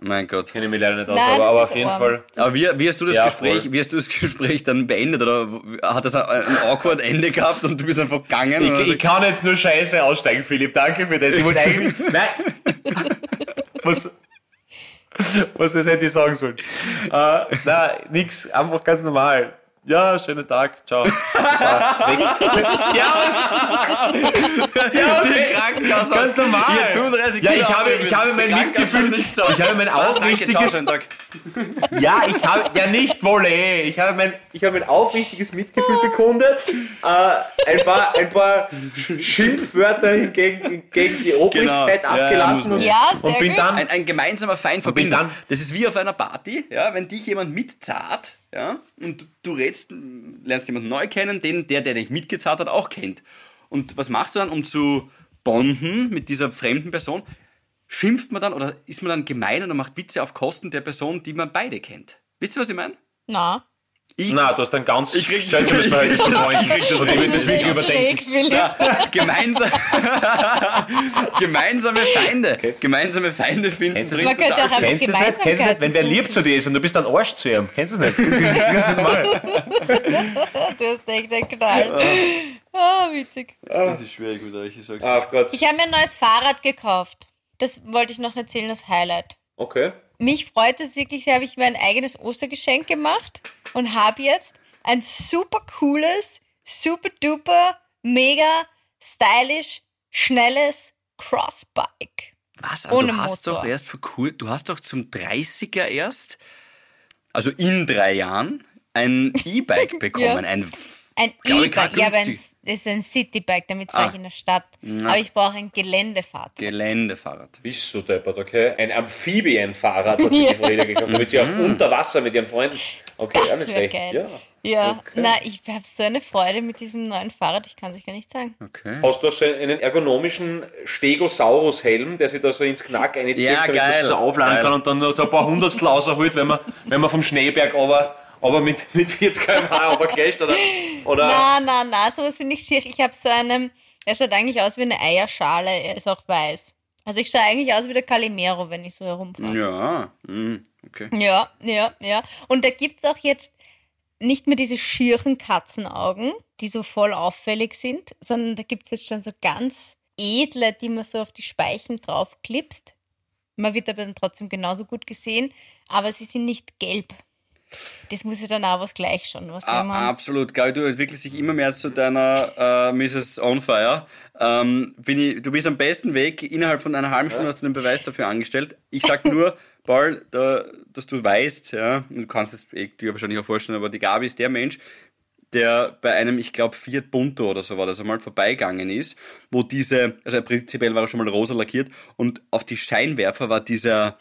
Mein Gott. Kenne ich mich leider nicht aus, Nein, aber, aber auf jeden. Fall. Aber wie, wie hast du das Ja, Gespräch, voll. wie hast du das Gespräch dann beendet? Oder hat das ein, ein awkward Ende gehabt und du bist einfach gegangen? Ich, oder so? ich kann jetzt nur scheiße aussteigen, Philipp. Danke für das. Ich wollte eigentlich. Nein. Was, was hätte ich sagen sollen? Äh, nein, nix. Einfach ganz normal. Ja, schönen Tag. Ciao. Ja, weg. ja, was? ja, was? Die Krankenkasse. Ganz normal. Ich hätte 35 Ja, ich habe, ich habe mein Mitgefühl. nichts gesagt. Ich habe mein danke, ciao, aufrichtiges. Tag. Ja, ich habe ja nicht wolle. Ich habe mein, ich habe mein aufrichtiges Mitgefühl bekundet. Äh, ein paar, ein paar Schimpfwörter gegen, gegen die Obrigkeit Genau. Ja, abgelassen muss und. Ja, und bin gut. dann Ein, ein gemeinsamer Feind verbindet. Das ist wie auf einer Party, ja, wenn dich jemand mitzahlt, ja, und du redst, lernst jemanden neu kennen, den der, der dich mitgezahlt hat, auch kennt. Und was machst du dann, um zu bonden mit dieser fremden Person? Schimpft man dann oder ist man dann gemein oder macht Witze auf Kosten der Person, die man beide kennt? Wisst ihr, was ich meine? Na. Ich, Na, du hast ein ganz Ich krieg- seltsames Verhältnis zu Freunden. Ich krieg das Und ich will das nicht. wirklich Sehr überdenken. ja, gemeinsam, gemeinsame Feinde. Gemeinsame Feinde finden. Kennst du auch einfach Kennst du das nicht? Kennst nicht? Wenn wer lieb zu dir ist und du bist ein Arsch zu ihm. Kennst du das nicht? Das ist ganz normal. Du hast echt einen Knall. Ah, witzig. Das ist schwierig mit euch, ich sag's Ah. Ich habe mir ein neues Fahrrad gekauft. Das wollte ich noch erzählen, das Highlight. Okay. Mich freut es wirklich sehr, habe ich mir ein eigenes Ostergeschenk gemacht und habe jetzt ein super cooles, super duper, mega stylisch, schnelles Crossbike. Was? Aber Ohne du hast Motor. doch erst vor kur du hast doch zum 30er erst, also in drei Jahren, ein E-Bike bekommen. Ja. Ein Ein E-Bike, ja, aber ein, das ist ein Citybike, damit fahre Ah. ich in der Stadt. Aber ich brauche ein Geländefahrzeug. Geländefahrrad. Bist du deppert, okay? Ein Amphibienfahrrad hat sich die Frieda gekauft, damit sie auch unter Wasser mit ihren Freunden. Okay, ja, Das nicht wäre schlecht. geil. Ja. Ja, Okay. na, ich habe so eine Freude mit diesem neuen Fahrrad, ich kann es euch gar nicht sagen. Okay. Hast du auch so einen ergonomischen Stegosaurus-Helm, der sich da so ins Knack einzieht, Ja, damit man es so aufladen Geil. kann und dann noch so ein paar Hundertstel rausholt, wenn man, wenn man vom Schneeberg aber, aber mit, mit 40 km/h runterkläscht oder, oder Na, na, na, sowas finde ich schier. Ich habe so einen, er schaut eigentlich aus wie eine Eierschale, er ist auch weiß. Also ich schaue eigentlich aus wie der Calimero, wenn ich so herumfahre. Ja, mm, okay. Ja, ja, ja. Und da gibt's auch jetzt nicht mehr diese schieren Katzenaugen, die so voll auffällig sind, sondern da gibt's jetzt schon so ganz edle, die man so auf die Speichen draufklipst. Man wird aber dann trotzdem genauso gut gesehen, aber sie sind nicht gelb. Das muss ja dann auch was gleich schon. Was Ah, man- absolut, Gabi, du entwickelst dich immer mehr zu deiner äh, Mrs. On Fire. Ähm, bin ich, du bist am besten Weg. Innerhalb von einer halben Stunde hast du den Beweis dafür angestellt. Ich sag nur, Paul, da, dass du weißt, ja, du kannst es eh dir wahrscheinlich auch vorstellen, aber die Gabi ist der Mensch, der bei einem, ich glaube, Fiat Punto oder so war das einmal vorbeigegangen ist, wo diese, also prinzipiell war er schon mal rosa lackiert und auf die Scheinwerfer war dieser,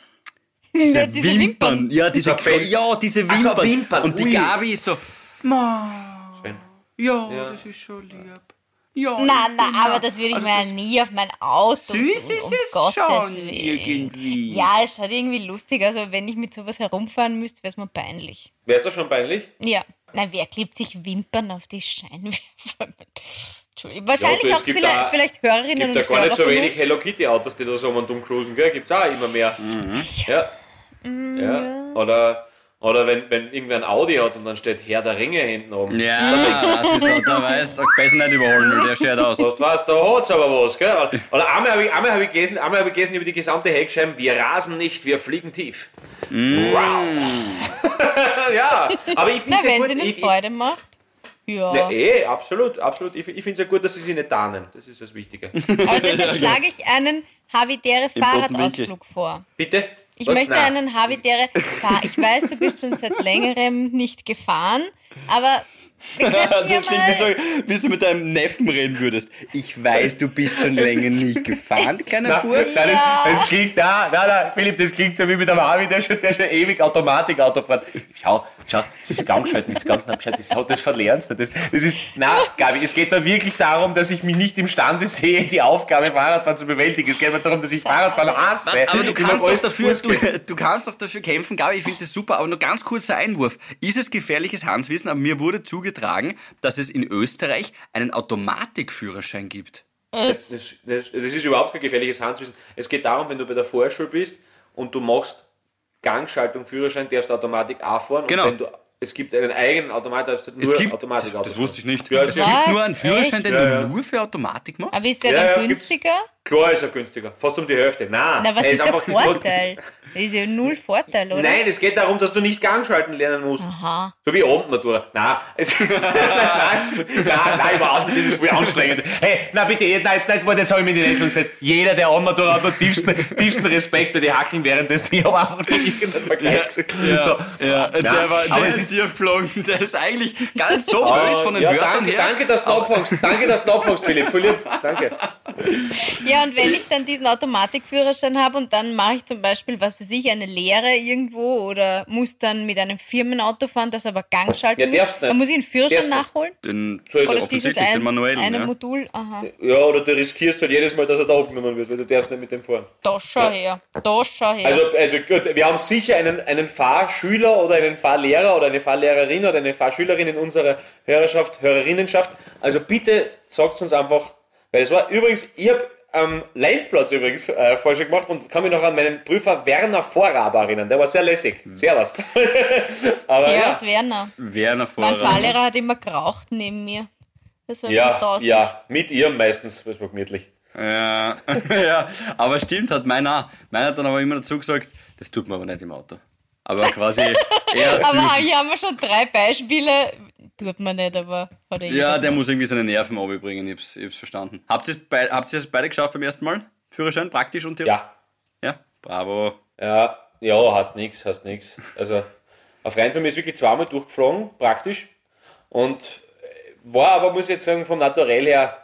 diese, diese Wimpern. Wimpern. Ja, diese, Pelz. ja, diese Ach so, Wimpern. Wimpern, Und die ui. Gabi ist so, Ma, Schön. ja, Ja. das ist schon lieb. Ja, na, bin aber da. das würde ich Also mir ja nie auf mein Auto Süß tun, ist um es Gottes schon Willen. irgendwie. Ja, es schaut irgendwie lustig. Also wenn ich mit sowas herumfahren müsste, wäre es mir peinlich. Wär's das schon peinlich? Ja. Na, wer klebt sich Wimpern auf die Scheinwerfer? Entschuldigung. Wahrscheinlich es auch gibt vielleicht, da- vielleicht Hörerinnen Gibt da und gar Hörer nicht so wenig uns. Hello Kitty Autos, die da so um und um cruisen, gell? Gibt's auch immer mehr. Ja. ja. Oder, oder wenn, wenn irgendwer ein Audi hat und dann steht Herr der Ringe hinten oben. Ja, das ist so, da weißt du, besser nicht überholen, weil der schaut aus. Du weißt, da hat's aber was, gell? Oder- einmal habe ich, einmal hab ich gelesen, einmal habe ich gelesen über die gesamte Heckscheiben, wir rasen nicht, wir fliegen tief. Wow. ja, aber ich finde es ja wenn gut. sie ihnen Ich, ich, Freude macht. Ja. ja, eh, absolut, absolut. Ich, ich finde es ja gut, dass sie sich nicht tarnen. Das ist das Wichtige. Aber deshalb schlage ich einen toten Fahrradausflug vor. Bitte? Ich Was? möchte Nein. einen Havidere Fahr. Ich weiß, du bist schon seit längerem nicht gefahren, aber könnten Das ja klingt wie, so, wie du mit deinem Neffen reden würdest. Ich weiß, du bist schon länger nicht gefahren, kleiner Bub. nein, Ja. das, das klingt, na, na, na, Philipp, das klingt so wie mit der Marvin, der schon, der schon ewig Automatikauto fährt. Schau, schau, das ist Gangschalten, das ist ganz schau, das, hat- das verlernst du. Das, das ist, na, Gabi, es geht mir wirklich darum, dass ich mich nicht imstande sehe, die Aufgabe Fahrradfahren zu bewältigen. Es geht mir darum, dass ich Fahrradfahren hasse. Aber du kannst, doch dafür, du, du kannst doch dafür kämpfen, Gabi, ich finde das super, aber nur ganz kurzer Einwurf. Ist es gefährliches Hanswissen, aber mir wurde zugetragen, dass es in Österreich einen Automatikführerschein gibt. Das, das, das ist überhaupt kein gefährliches Handwissen. Es geht darum, wenn du bei der Vorschule bist und du machst Gangschaltung, Führerschein, darfst du Automatik auch fahren. Genau. Und wenn du, es gibt einen eigenen Automat, darfst du nur Es gibt, das, Automatikauto das wusste ich nicht. Ja, es das gibt nur einen Führerschein, den Echt? du Ja, ja. nur für Automatik machst. Aber ist der Ja, ja, dann gibt's- günstiger? Klar ist er günstiger, fast um die Hälfte. Nein, Na, was er ist der Vorteil? Das ist ja null Vorteil, oder? Nein, es geht darum, dass du nicht Gangschalten lernen musst. Aha. So wie Abendmatura. Nein, es, nein, nein, nein, überhaupt nicht, das ist voll anstrengend. Hey, na bitte, jetzt, nein, jetzt, jetzt habe ich mir in die Rechnung gesetzt. Jeder, der Abendmatura hat, hat tiefsten, tiefsten Respekt, weil die hackeln währenddessen. Ich habe einfach nur irgendeinen Vergleich gesagt. Ja, So. ja, der, war, aber der es ist dir geflogen. Der ist eigentlich gar nicht so böse von den ja, Wörtern danke, her. danke, dass du abfängst. Danke, dass du abfängst, Philipp. Lieb. Danke. Ja, und wenn ich dann diesen Automatikführerschein habe und dann mache ich zum Beispiel, was weiß ich, eine Lehre irgendwo oder muss dann mit einem Firmenauto fahren, das aber Gangschaltung Ja, darfst ist, dann muss ich einen Führerschein nachholen? Den, So ist Oder es. dieses offensichtlich, ein, den manuellen, eine ja. Modul? Aha. Ja, oder du riskierst halt jedes Mal, dass er da abgenommen wird, weil du darfst nicht mit dem fahren. Da schau her. Da schau her. Also, also gut, wir haben sicher einen, einen Fahrschüler oder einen Fahrlehrer oder eine Fahrlehrerin oder eine Fahrschülerin in unserer Hörerschaft, Hörerinnenschaft. Also bitte sagt uns einfach, weil es war übrigens, ich habe am Leitplatz übrigens äh, Forscher gemacht und kann mich noch an meinen Prüfer Werner Vorraber erinnern. Der war sehr lässig. Servus. Aber Servus ja, Werner. Werner Mein Vorrat. Fahrlehrer hat immer geraucht neben mir. Das war ja, draußen. ja, mit ihr meistens, das war gemütlich. Ja, ja, aber stimmt, hat meiner. Meiner hat dann aber immer dazu gesagt, das tut man aber nicht im Auto. Aber quasi, er Aber hier haben wir schon drei Beispiele. Tut man nicht, aber hat er Ja, der muss irgendwie seine Nerven bringen, ich hab's, ich hab's verstanden. Habt ihr es bei, habt ihr es beide geschafft beim ersten Mal? Führerschein, praktisch und Theorie? Ja, Ja, bravo. Ja, ja, hast nix, hast nix. Also, ein Freund von mir ist wirklich zweimal durchgeflogen, praktisch. Und äh, war aber, muss ich jetzt sagen, vom Naturell her,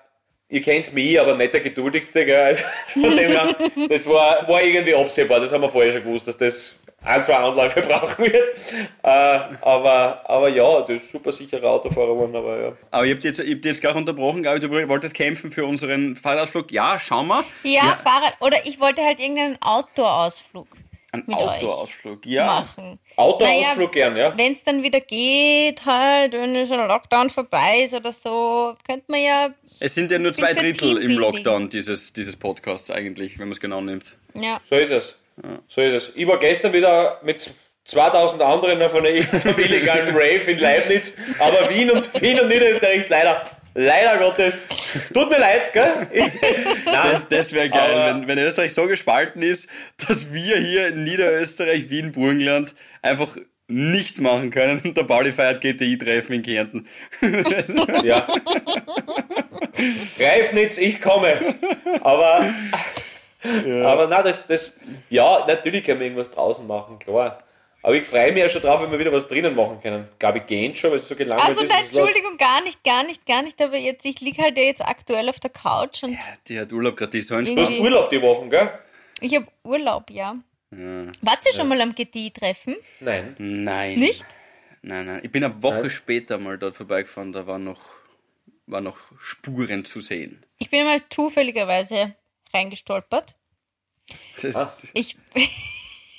ihr kennt mich, aber nicht der geduldigste, gell? Also, von dem her, das war, war irgendwie absehbar, das haben wir vorher schon gewusst, dass das ein, zwei Anläufe brauchen wird. Äh, aber, aber ja, das ist super sicherer Autofahrer geworden, aber ja. Aber ihr habt jetzt, ihr habt jetzt gar unterbrochen, Gabi, du wolltest kämpfen für unseren Fahrradausflug. Ja, schauen wir. Ja, Fahrrad. Oder ich wollte halt irgendeinen Outdoor-Ausflug. Ein Autoausflug, ja. machen. Autoausflug gern, ja. Wenn es dann wieder geht, halt, wenn schon ein Lockdown vorbei ist oder so, könnte man ja, Es sind ja nur Ich zwei Drittel im. Lockdown dieses, dieses Podcasts eigentlich, wenn man es genau nimmt. ja. So ist es. So ist es. Ich war gestern wieder mit 2000 anderen auf einer illegalen Rave in Leibniz, aber Wien und, Wien und Niederösterreich ist leider, leider Gottes, tut mir leid, gell? Das, das wäre geil, Aber- wenn, wenn Österreich so gespalten ist, dass wir hier in Niederösterreich, Wien, Burgenland einfach nichts machen können und der Pauli feiert GTI-Treffen in Kärnten. ja. Reifnitz, ich komme. Aber, aber na, das, das, ja, natürlich können wir irgendwas draußen machen, klar. Aber ich freue mich ja schon drauf, wenn wir wieder was drinnen machen können. Gabi gehen schon, weil es so gelangweilt Also ist. nein, was- Entschuldigung, gar nicht, gar nicht, gar nicht, aber jetzt, ich liege halt jetzt aktuell auf der Couch und Die hat Urlaub gerade, die ist so ein Du hast Urlaub die Wochen, gell? ich habe Urlaub, ja. Wart ihr schon mal am GTI-Treffen? Nein. Nein. Nicht? Nein, nein. Ich bin eine Woche Nein. später mal dort vorbeigefahren, da waren noch, waren noch Spuren zu sehen. Ich bin mal zufälligerweise reingestolpert. Das ist, Ich, das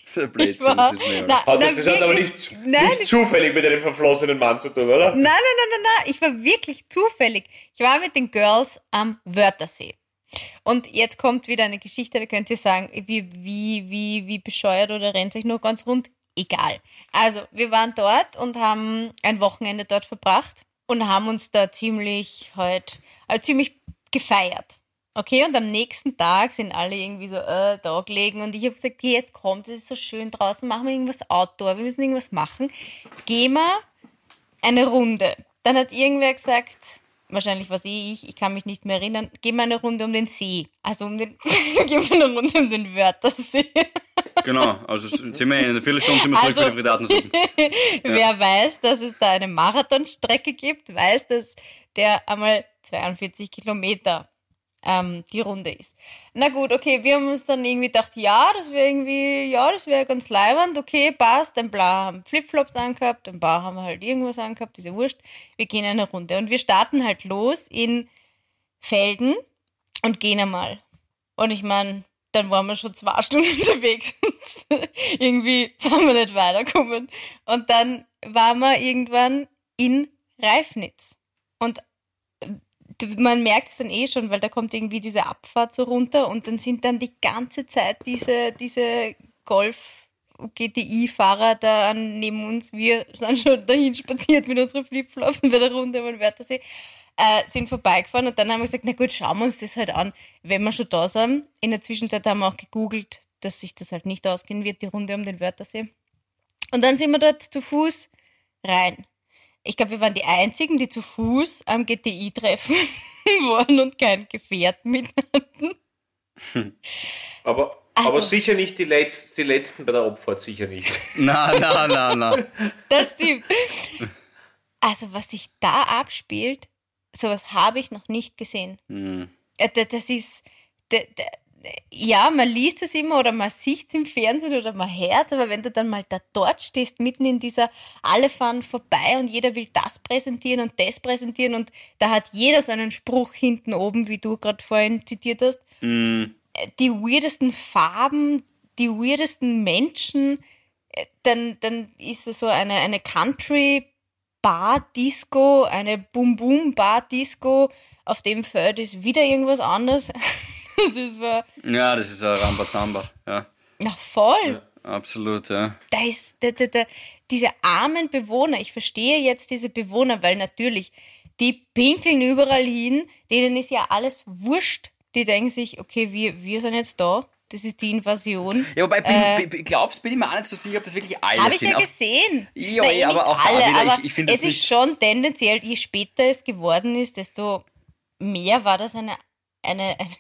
ist ein Blödsinn. war- das ist mir, na- Hat das, hat aber wirklich- nicht, nein, nicht zufällig mit einem verflossenen Mann zu tun, oder? Nein, nein, nein, nein, nein. Ich war wirklich zufällig. Ich war mit den Girls am Wörthersee. Und jetzt kommt wieder eine Geschichte, da könnt ihr sagen, wie, wie, wie, wie bescheuert oder rennt euch nur ganz rund. Egal. Also, wir waren dort und haben ein Wochenende dort verbracht und haben uns da ziemlich halt, äh, ziemlich gefeiert. Okay, und am nächsten Tag sind alle irgendwie so äh, da gelegen und ich habe gesagt, hey, jetzt kommt, es ist so schön draußen, machen wir irgendwas Outdoor, wir müssen irgendwas machen. Gehen wir eine Runde. Dann hat irgendwer gesagt, wahrscheinlich war es eh ich, ich kann mich nicht mehr erinnern, gehen wir eine Runde um den See. Also um den, gehen wir eine Runde um den Wörthersee. genau, also sind wir in einer Viertelstunde sind wir zurück Also- für die Fridatensuppen. Wer weiß, dass es da eine Marathonstrecke gibt, weiß, dass der einmal 42 Kilometer ähm, die Runde ist. Na gut, okay, wir haben uns dann irgendwie gedacht, ja, das wäre irgendwie, ja, das wäre ganz leibernd, okay, passt. Ein paar haben Flipflops angehabt, ein paar haben halt irgendwas angehabt, diese Wurscht. Wir gehen eine Runde und wir starten halt los in Felden und gehen einmal. Und ich meine, dann waren wir schon zwei Stunden unterwegs. Irgendwie sind wir nicht weitergekommen. Und dann waren wir irgendwann in Reifnitz. Und man merkt es dann eh schon, weil da kommt irgendwie diese Abfahrt so runter und dann sind dann die ganze Zeit diese, diese Golf GTI-Fahrer da neben uns. Wir sind schon dahin spaziert mit unseren Flipflops bei der Runde am Wörthersee äh, sind vorbeigefahren und dann haben wir gesagt, na gut, schauen wir uns das halt an, wenn wir schon da sind. In der Zwischenzeit haben wir auch gegoogelt, dass sich das halt nicht ausgehen wird, die Runde um den Wörthersee. Und dann sind wir dort zu Fuß rein. Ich glaube, wir waren die Einzigen, die zu Fuß am GTI-Treffen waren und kein Gefährt mit hatten. Aber, Also- aber sicher nicht die, Letz-, die letzten bei der Abfahrt, sicher nicht. Na, na, na, na. Das stimmt. Also, was sich da abspielt, sowas habe ich noch nicht gesehen. Hm. Da- Das ist, ja, man liest es immer oder man sieht es im Fernsehen oder man hört, aber wenn du dann mal da dort stehst, mitten in dieser, alle fahren vorbei und jeder will das präsentieren und das präsentieren und da hat jeder so einen Spruch hinten oben, wie du gerade vorhin zitiert hast, Hm. die weirdesten Farben, die weirdesten Menschen, äh, dann, dann ist es so eine, eine Country Bar Disco, eine Boom Boom Bar Disco, auf dem Feld ist wieder irgendwas anderes. Das war, Ja, das ist ein Rambazamba. Ja, na voll. absolut, ja. Da ist da, da, da, diese armen Bewohner, ich verstehe jetzt diese Bewohner, weil natürlich, die pinkeln überall hin, denen ist ja alles wurscht. Die denken sich, okay, wir, wir sind jetzt da, das ist die Invasion. Ja, wobei, Äh, bin- glaubst, bin ich mir auch nicht so sicher, ob das wirklich alle Habe ich sind. ja gesehen. Ja, eh, eh aber auch da alle, wieder, ich- aber ich finde es ist nicht- schon tendenziell, je später es geworden ist, desto mehr war das eine, eine, eine,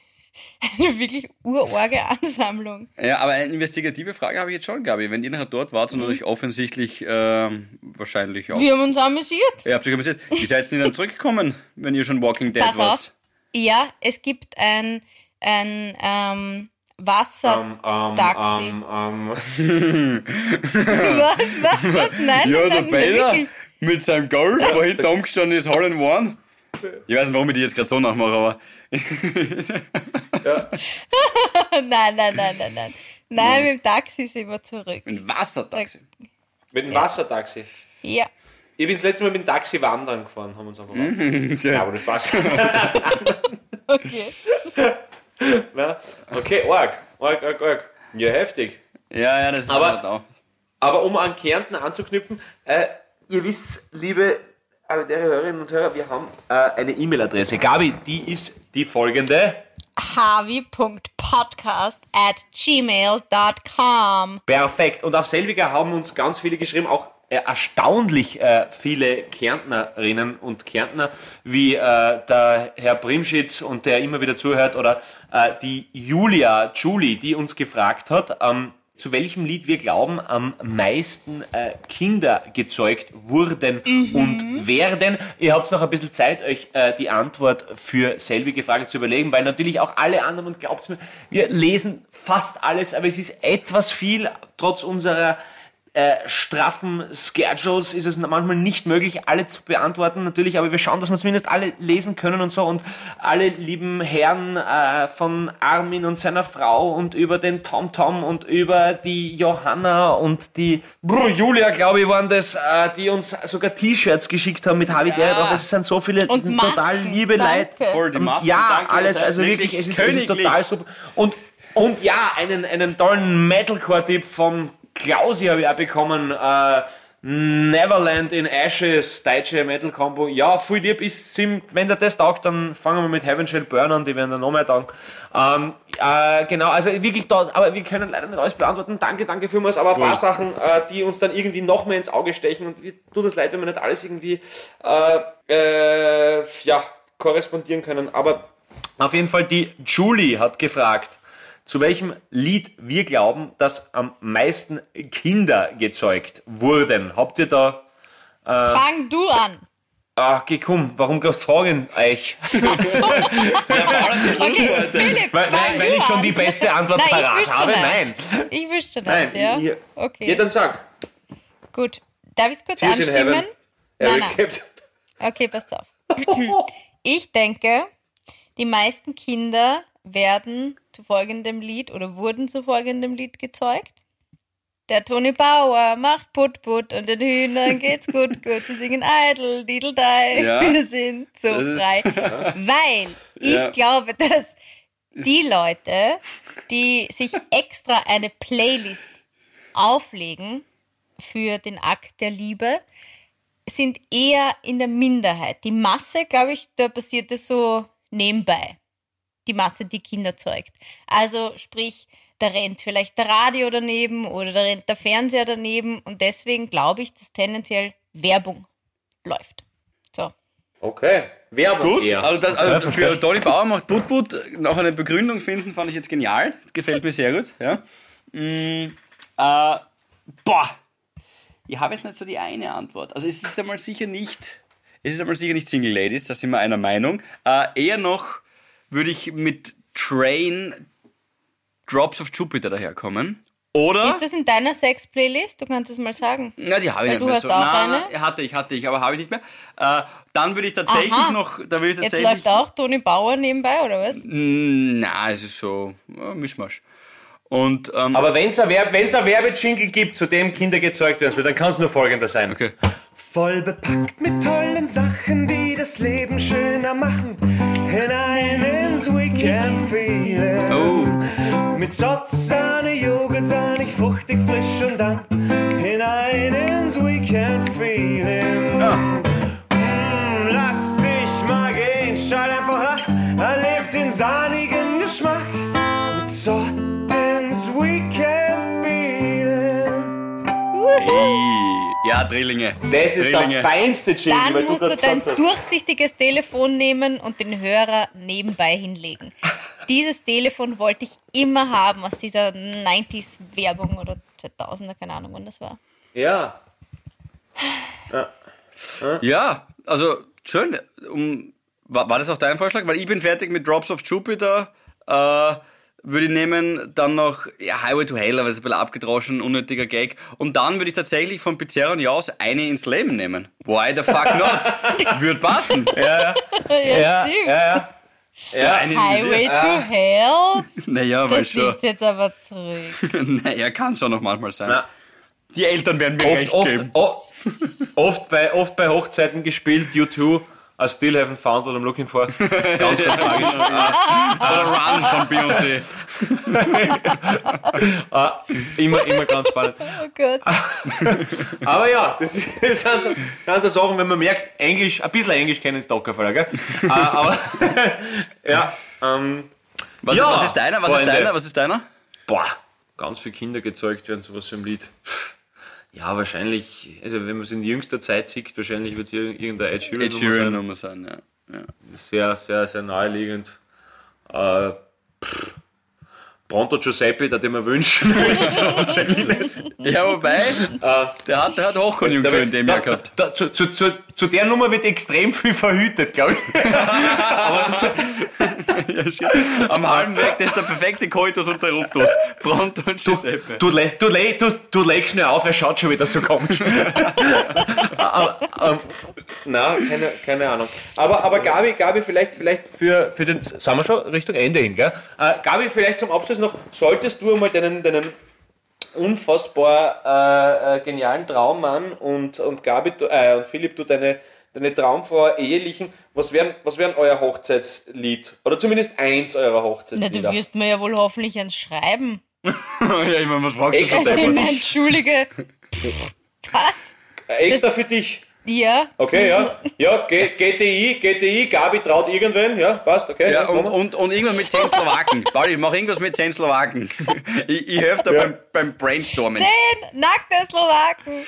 eine wirklich urorge Ansammlung. Ja, aber eine investigative Frage habe ich jetzt schon, Gabi. Wenn ihr nachher dort wart, Mhm. und euch offensichtlich ähm, wahrscheinlich auch. Wir haben uns amüsiert. Ihr habt euch amüsiert. Wie seid ihr denn zurückgekommen, wenn ihr schon Walking Dead Pass wart? auf. Ja, es gibt ein, ein ähm, Wasser. Ähm, ähm, Taxi. ähm, ähm, was, was, was? Nein, Ja, nein, der wirklich. mit seinem Golf, wo hinter umgestanden ist, Hall in One. Ich weiß nicht, warum ich die jetzt gerade so nachmache, aber ja. nein, nein, nein, nein, nein. Nein, mit dem Taxi sind wir zurück. Ein Wassertaxi. Mit dem Wassertaxi. Ja. Ich bin das letzte Mal mit dem Taxi wandern gefahren, haben wir uns einfach Mhm. Ja, aber das Spaß. Okay. Na, okay, arg, arg, arg, arg. Ja, heftig. Ja, ja, das ist Aber- halt auch. Aber um an Kärnten anzuknüpfen, äh, ihr wisst, liebe Arbeiter, Hörerinnen und Hörer, wir haben äh, eine E-Mail-Adresse. Gabi, die ist die folgende. harvey.podcast at gmail.com. Perfekt. Und auf selbiger haben uns ganz viele geschrieben, auch äh, erstaunlich äh, viele Kärntnerinnen und Kärntner, wie äh, der Herr Brimschitz und der immer wieder zuhört, oder äh, die Julia, Julie, die uns gefragt hat, ähm, zu welchem Lied wir glauben, am meisten äh, Kinder gezeugt wurden und werden. Ihr habt noch ein bisschen Zeit, euch äh, die Antwort für selbige Frage zu überlegen, weil natürlich auch alle anderen, und glaubt mir, wir lesen fast alles, aber es ist etwas viel, trotz unserer äh, straffen Schedules ist es manchmal nicht möglich, alle zu beantworten, natürlich, aber wir schauen, dass wir zumindest alle lesen können und so und alle lieben Herren äh, von Armin und seiner Frau und über den Tom Tom und über die Johanna und die Brr, Julia, glaube ich, waren das, äh, die uns sogar T-Shirts geschickt haben mit Harley Ja. David drauf. Es sind so viele Und total Masken, liebe danke. Leute. Voll die Masken, Ja, danke, alles, also wirklich, es ist, es ist total super. Und, und ja, einen, einen tollen Metalcore-Tipp vom Klausi habe ich auch bekommen. Äh, Neverland in Ashes, deutsche Metal-Combo. Ja, viel lieb ist, sim- wenn der das taugt, dann fangen wir mit Heaven Shall Burn an, die werden dann noch mehr taugen. Ähm, äh, genau, also wirklich da, aber wir können leider nicht alles beantworten. Danke, danke vielmals, aber ein paar Sachen, äh, die uns dann irgendwie noch mehr ins Auge stechen und tut es leid, wenn wir nicht alles irgendwie äh, äh, ja, korrespondieren können. Aber auf jeden Fall, die Julie hat gefragt, zu welchem Lied wir glauben, dass am meisten Kinder gezeugt wurden. Habt ihr da, Fang du an. ach, geh, komm, warum gleich fragen euch? Okay, Philipp, Weil, nein, weil du ich schon die beste Antwort Nein, parat habe? das. Nein. Ich wüsste Nein, das, ja. ihr- Okay, Ja, dann sag. gut. Darf ich es kurz in anstimmen? Nein, nein. Okay, passt auf. Ich denke, die meisten Kinder werden zu folgendem Lied oder wurden zu folgendem Lied gezeugt. Der Toni Bauer macht Put Put und den Hühnern geht's gut, gut. Sie singen Idle, Diddle Die. Ja. Wir sind so Das ist- frei. Weil ich Ja. glaube, dass die Leute, die sich extra eine Playlist auflegen für den Akt der Liebe, sind eher in der Minderheit. Die Masse, glaube ich, da passiert es so nebenbei. Die Masse, die Kinder zeugt. Also sprich, da rennt vielleicht der Radio daneben oder da rennt der Fernseher daneben und deswegen glaube ich, dass tendenziell Werbung läuft. So. Okay. Werbung Gut, eher. also, das, also für Toni Bauer macht Put noch eine Begründung finden, fand ich jetzt genial. Gefällt mir sehr gut. Ja. Mm, äh, boah, ich habe jetzt nicht so die eine Antwort. Also es ist einmal sicher nicht, es ist einmal sicher nicht Single Ladies, da sind wir einer Meinung. Äh, eher noch würde ich mit Train Drops of Jupiter daherkommen. Oder? Ist das in deiner Sex-Playlist? Du kannst es mal sagen. Na, die habe ich Weil nicht du mehr hast so. auch Nein, eine? hatte ich, hatte ich, aber habe ich nicht mehr. Äh, dann würde ich tatsächlich Aha. noch, da würde ich Jetzt tatsächlich. läuft auch Toni Bauer nebenbei, oder was? Na, es ist so ja, Mischmasch. Und ähm, Aber wenn es ein, Werb wenn's ein Werbejingle gibt, zu dem Kinder gezeugt werden soll, dann kann es nur folgender sein. okay. Voll bepackt mit tollen Sachen, die das Leben schöner machen. Hinein ins Weekend Feeling. Oh, Mit Sotzahne, Joghurt, sahnig, fruchtig, frisch und dann hinein ins Weekend Feeling. ja. Mm, lass dich mal gehen, schall einfach an, erleb den sahnigen ja, Drillinge. Das ist Drillinge. der feinste Jingle, weil Dann du musst du das dein durchsichtiges Telefon nehmen und den Hörer nebenbei hinlegen. Dieses Telefon wollte ich immer haben aus dieser 90s-Werbung oder 2000er, keine Ahnung, wann das war. Ja. Ja, also schön. Um, war, war das auch dein Vorschlag? Weil ich bin fertig mit Drops of Jupiter. Äh, würde ich nehmen, dann noch ja, Highway to Hell, aber das ist ein bisschen abgedroschen, unnötiger Gag. Und dann würde ich tatsächlich von Pizzeria und Jaus eine ins Leben nehmen. Why the fuck not? Würde passen. Ja, Ja, ja, stimmt. ja, ja. Ja, eine Highway to Hell? Naja, weil Das schon. nimmst jetzt aber zurück. Naja, kann schon noch manchmal sein. Na, Die Eltern werden mir oft, recht oft, geben. o- oft, bei, oft bei Hochzeiten gespielt, U2, I still haven't found what I'm looking for. Ganz, ganz tragisch. Oder Run von Beyoncé. Ah, immer, immer ganz spannend. Oh Gott. Aber ja, das, ist, das sind so ganze Sachen, wenn man merkt, Englisch, ein bisschen Englisch kennen ist Dockerfall, gell? Äh, aber ja, ähm, Was, Ja, was ist deiner? Was ist Freunde. deiner? Was ist deiner? boah, ganz viele Kinder gezeugt werden, sowas im Lied. Ja, wahrscheinlich, also wenn man es in jüngster Zeit sieht, wahrscheinlich wird es irgendein Ed Sheeran, Ed Nummer Sheeran sein. Nummer sein, ja. ja. Sehr, sehr, sehr naheliegend. Äh, pff, Pronto Giuseppe, der den wir wünschen. Ja, wobei, der hat, der hat Hochkonjunktur in dem Da- Jahr gehabt. Da, zu, zu, zu, zu der Nummer wird extrem viel verhütet, glaube ich. Am halben Weg, das ist der perfekte Coitus Interruptus. Pronto und Giuseppe. Du, du, le, du, du leg schnell auf, er schaut schon wieder so komisch. aber, ähm, na, keine, keine Ahnung. Aber, aber Gabi, Gabi, vielleicht, vielleicht für, für den, sagen wir schon Richtung Ende hin, gell? Äh, Gabi, vielleicht zum Abschluss noch, solltest du einmal deinen, deinen unfassbar äh, äh, genialen Traummann und, und Gabi, äh, und Philipp, du deine, deine Traumfrau ehelichen, was wären, was wären euer Hochzeitslied? Oder zumindest eins eurer Na, Hochzeitslieder? du wirst mir ja wohl hoffentlich eins schreiben. ja, ich meine, was fragst du Extra da? Also, entschuldige. Was? Extra für dich. Ja. Okay, ja. Ja, G GTI, GTI, Gabi traut irgendwen, ja, passt, okay. Ja, und, und, und irgendwas mit 10 Slowaken. Pauli, mach irgendwas mit 10 Slowaken. Ich, ich helfe da Ja. beim, beim Brainstormen. Den nackte Slowaken.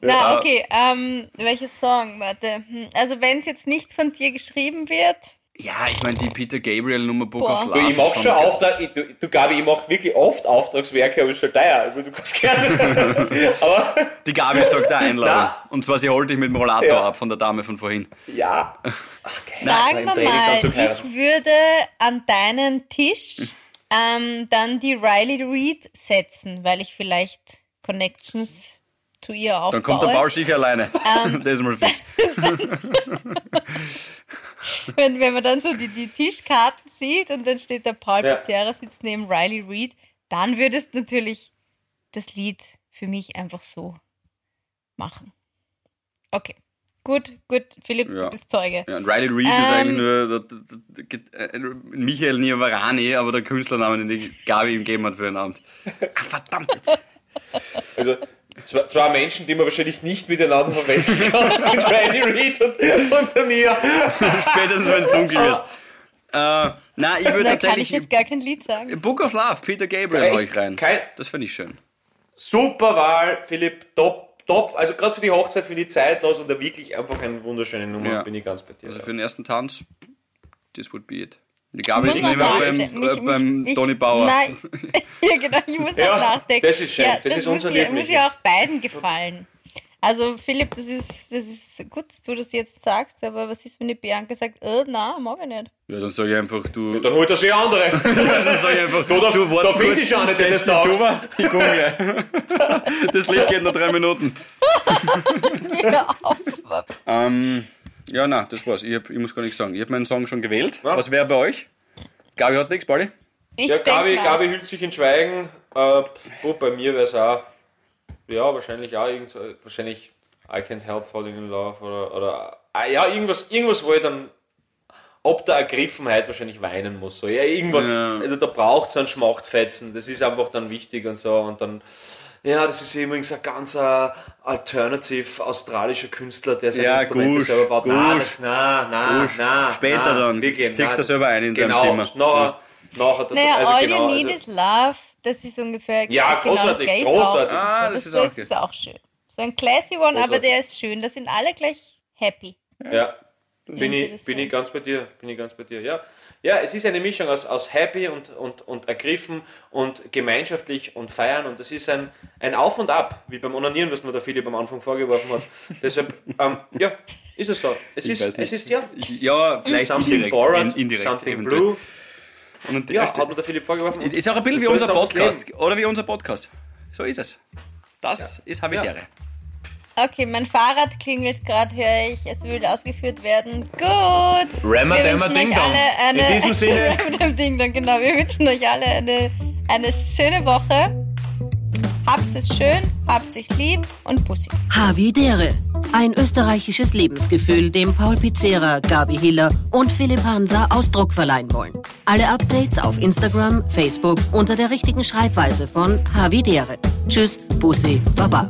Na, Ja. okay. Ähm, welcher Song? Warte. Hm, Also, wenn es jetzt nicht von dir geschrieben wird. Ja, ich meine, die Peter Gabriel Nummer Book Boah. of Du, Love. ich mach schon. Auftrag, ich, du, du Gabi, ich mach wirklich oft Auftragswerke, aber ist schon teuer. Also, du kannst gerne. aber Die Gabi sagt Einladung. Na. Und zwar, sie holt dich mit dem Rollator Ja. ab von der Dame von vorhin. ja. Ach, geil. Sagen wir mal, ich würde an deinen Tisch ähm, dann die Riley Reid setzen, weil ich vielleicht Connections zu ihr aufbaue. Dann kommt der Paul sicher alleine. Ähm. das ist mal fix. wenn, wenn man dann so die, die Tischkarten sieht und dann steht der Paul Ja. Pizzerra sitzt neben Riley Reid, dann würdest du natürlich das Lied für mich einfach so machen. Okay. Gut, gut, Philipp, Ja. du bist Zeuge. Ja, und Riley Reid ist Ähm. eigentlich nur der, der, der, der, Michael Niavarani, aber der Künstlername, den die Gabi ihm gegeben hat für den Abend. Ah, verdammt jetzt. Also, zwei, zwei Menschen, die man wahrscheinlich nicht miteinander verwechseln kann, sind Riley Reid und, und der Nia. Spätestens, wenn es dunkel wird. Äh, na, ich würde Da kann ich tatsächlich jetzt gar kein Lied sagen. Book of Love, Peter Gabriel, Echt? hau ich rein. Kein- Das finde ich schön. Super Wahl, Philipp, top, top. Also gerade für die Hochzeit, für die Zeit los und da wirklich einfach eine wunderschöne Nummer, Ja. bin ich ganz bei dir. Also für den ersten Tanz, this would be it. Die Gabi Ich ist muss nicht mehr noch beim, nachdenken. äh, Mich- beim mich- Toni Bauer. Nein, ja genau, ich muss Ja, noch nachdenken. das ist schön, das ist muss unser ja, Leben, muss ja auch beiden gefallen. Also Philipp, das ist, das ist gut, dass du das jetzt sagst, aber was ist, wenn die Bianca sagt, äh, nein, mag ich nicht. Ja, dann sage ich einfach, du. Dann holt er sich andere. Dann sag ich einfach, Da, da, du, warte da finde ich schon nicht, der das zu, Ich komme gleich. Das Lied geht noch drei Minuten. Hör auf. Ähm, ja, na, das war's. Ich, hab, ich muss gar nichts sagen. Ich habe meinen Song schon gewählt. Ja. Was wäre bei euch? Gabi hat nichts, Pauli? Ich Ja, Gabi. Gabi hüllt sich in Schweigen. Äh, puh, bei mir wäre es auch, ja, wahrscheinlich auch irgend wahrscheinlich I Can't Help Falling in Love oder, oder ah, ja, irgendwas, irgendwas, wo ich dann ob der Ergriffenheit wahrscheinlich weinen muss. So. Ja, irgendwas, Ja. also da braucht es einen Schmachtfetzen, das ist einfach dann wichtig und so und dann ja, das ist übrigens ein ganz äh, alternative australischer Künstler, der seine Ja, Instrumente Gusch, selber baut. Gusch. das- nein, nein, Gusch. nein. Später nein, dann. Ziehst du selber ein in deinem genau, Zimmer. Nachher, nachher, Naja, also All genau, You Need also- is Love, das ist ungefähr Ja, genau das großartig, gleiche. großartig. Auch Ah, das das, ist auch das ist auch schön. So ein classy one, aber Großartig. der ist schön. Da sind alle gleich happy. Ja, bin Wenn sie ich, das bin ich ganz bei dir. Bin ich ganz bei dir. Ja, ja es ist eine Mischung aus, aus happy und, und, und ergriffen und gemeinschaftlich und feiern und das ist ein, ein Auf und Ab, wie beim Onanieren, was mir der Philipp am Anfang vorgeworfen hat. Deshalb, ähm, ja, ist es so. Es Ich ist, es ist ja. Ja, vielleicht something indirekt. borrowed, in, indirekt something eventuell. blue. Und Ja, ja, hat mir der Philipp vorgeworfen. ist auch ein bisschen wie unser Podcast. Oder wie unser Podcast. So ist es. Das ist Habitäre. Okay, mein Fahrrad klingelt gerade, höre ich. Es will ausgeführt werden. Gut. Rammer, Wir wünschen Ding euch Dong. alle eine- In diesem Sinne, Ding Dong, genau. Wir wünschen euch alle eine, eine schöne Woche. Habt es schön, habt sich lieb und Bussi. Havidere. Ein österreichisches Lebensgefühl, dem Paul Pizzera, Gabi Hiller und Philipp Hansa Ausdruck verleihen wollen. Alle Updates auf Instagram, Facebook unter der richtigen Schreibweise von Havidere. Tschüss, Bussi, Baba.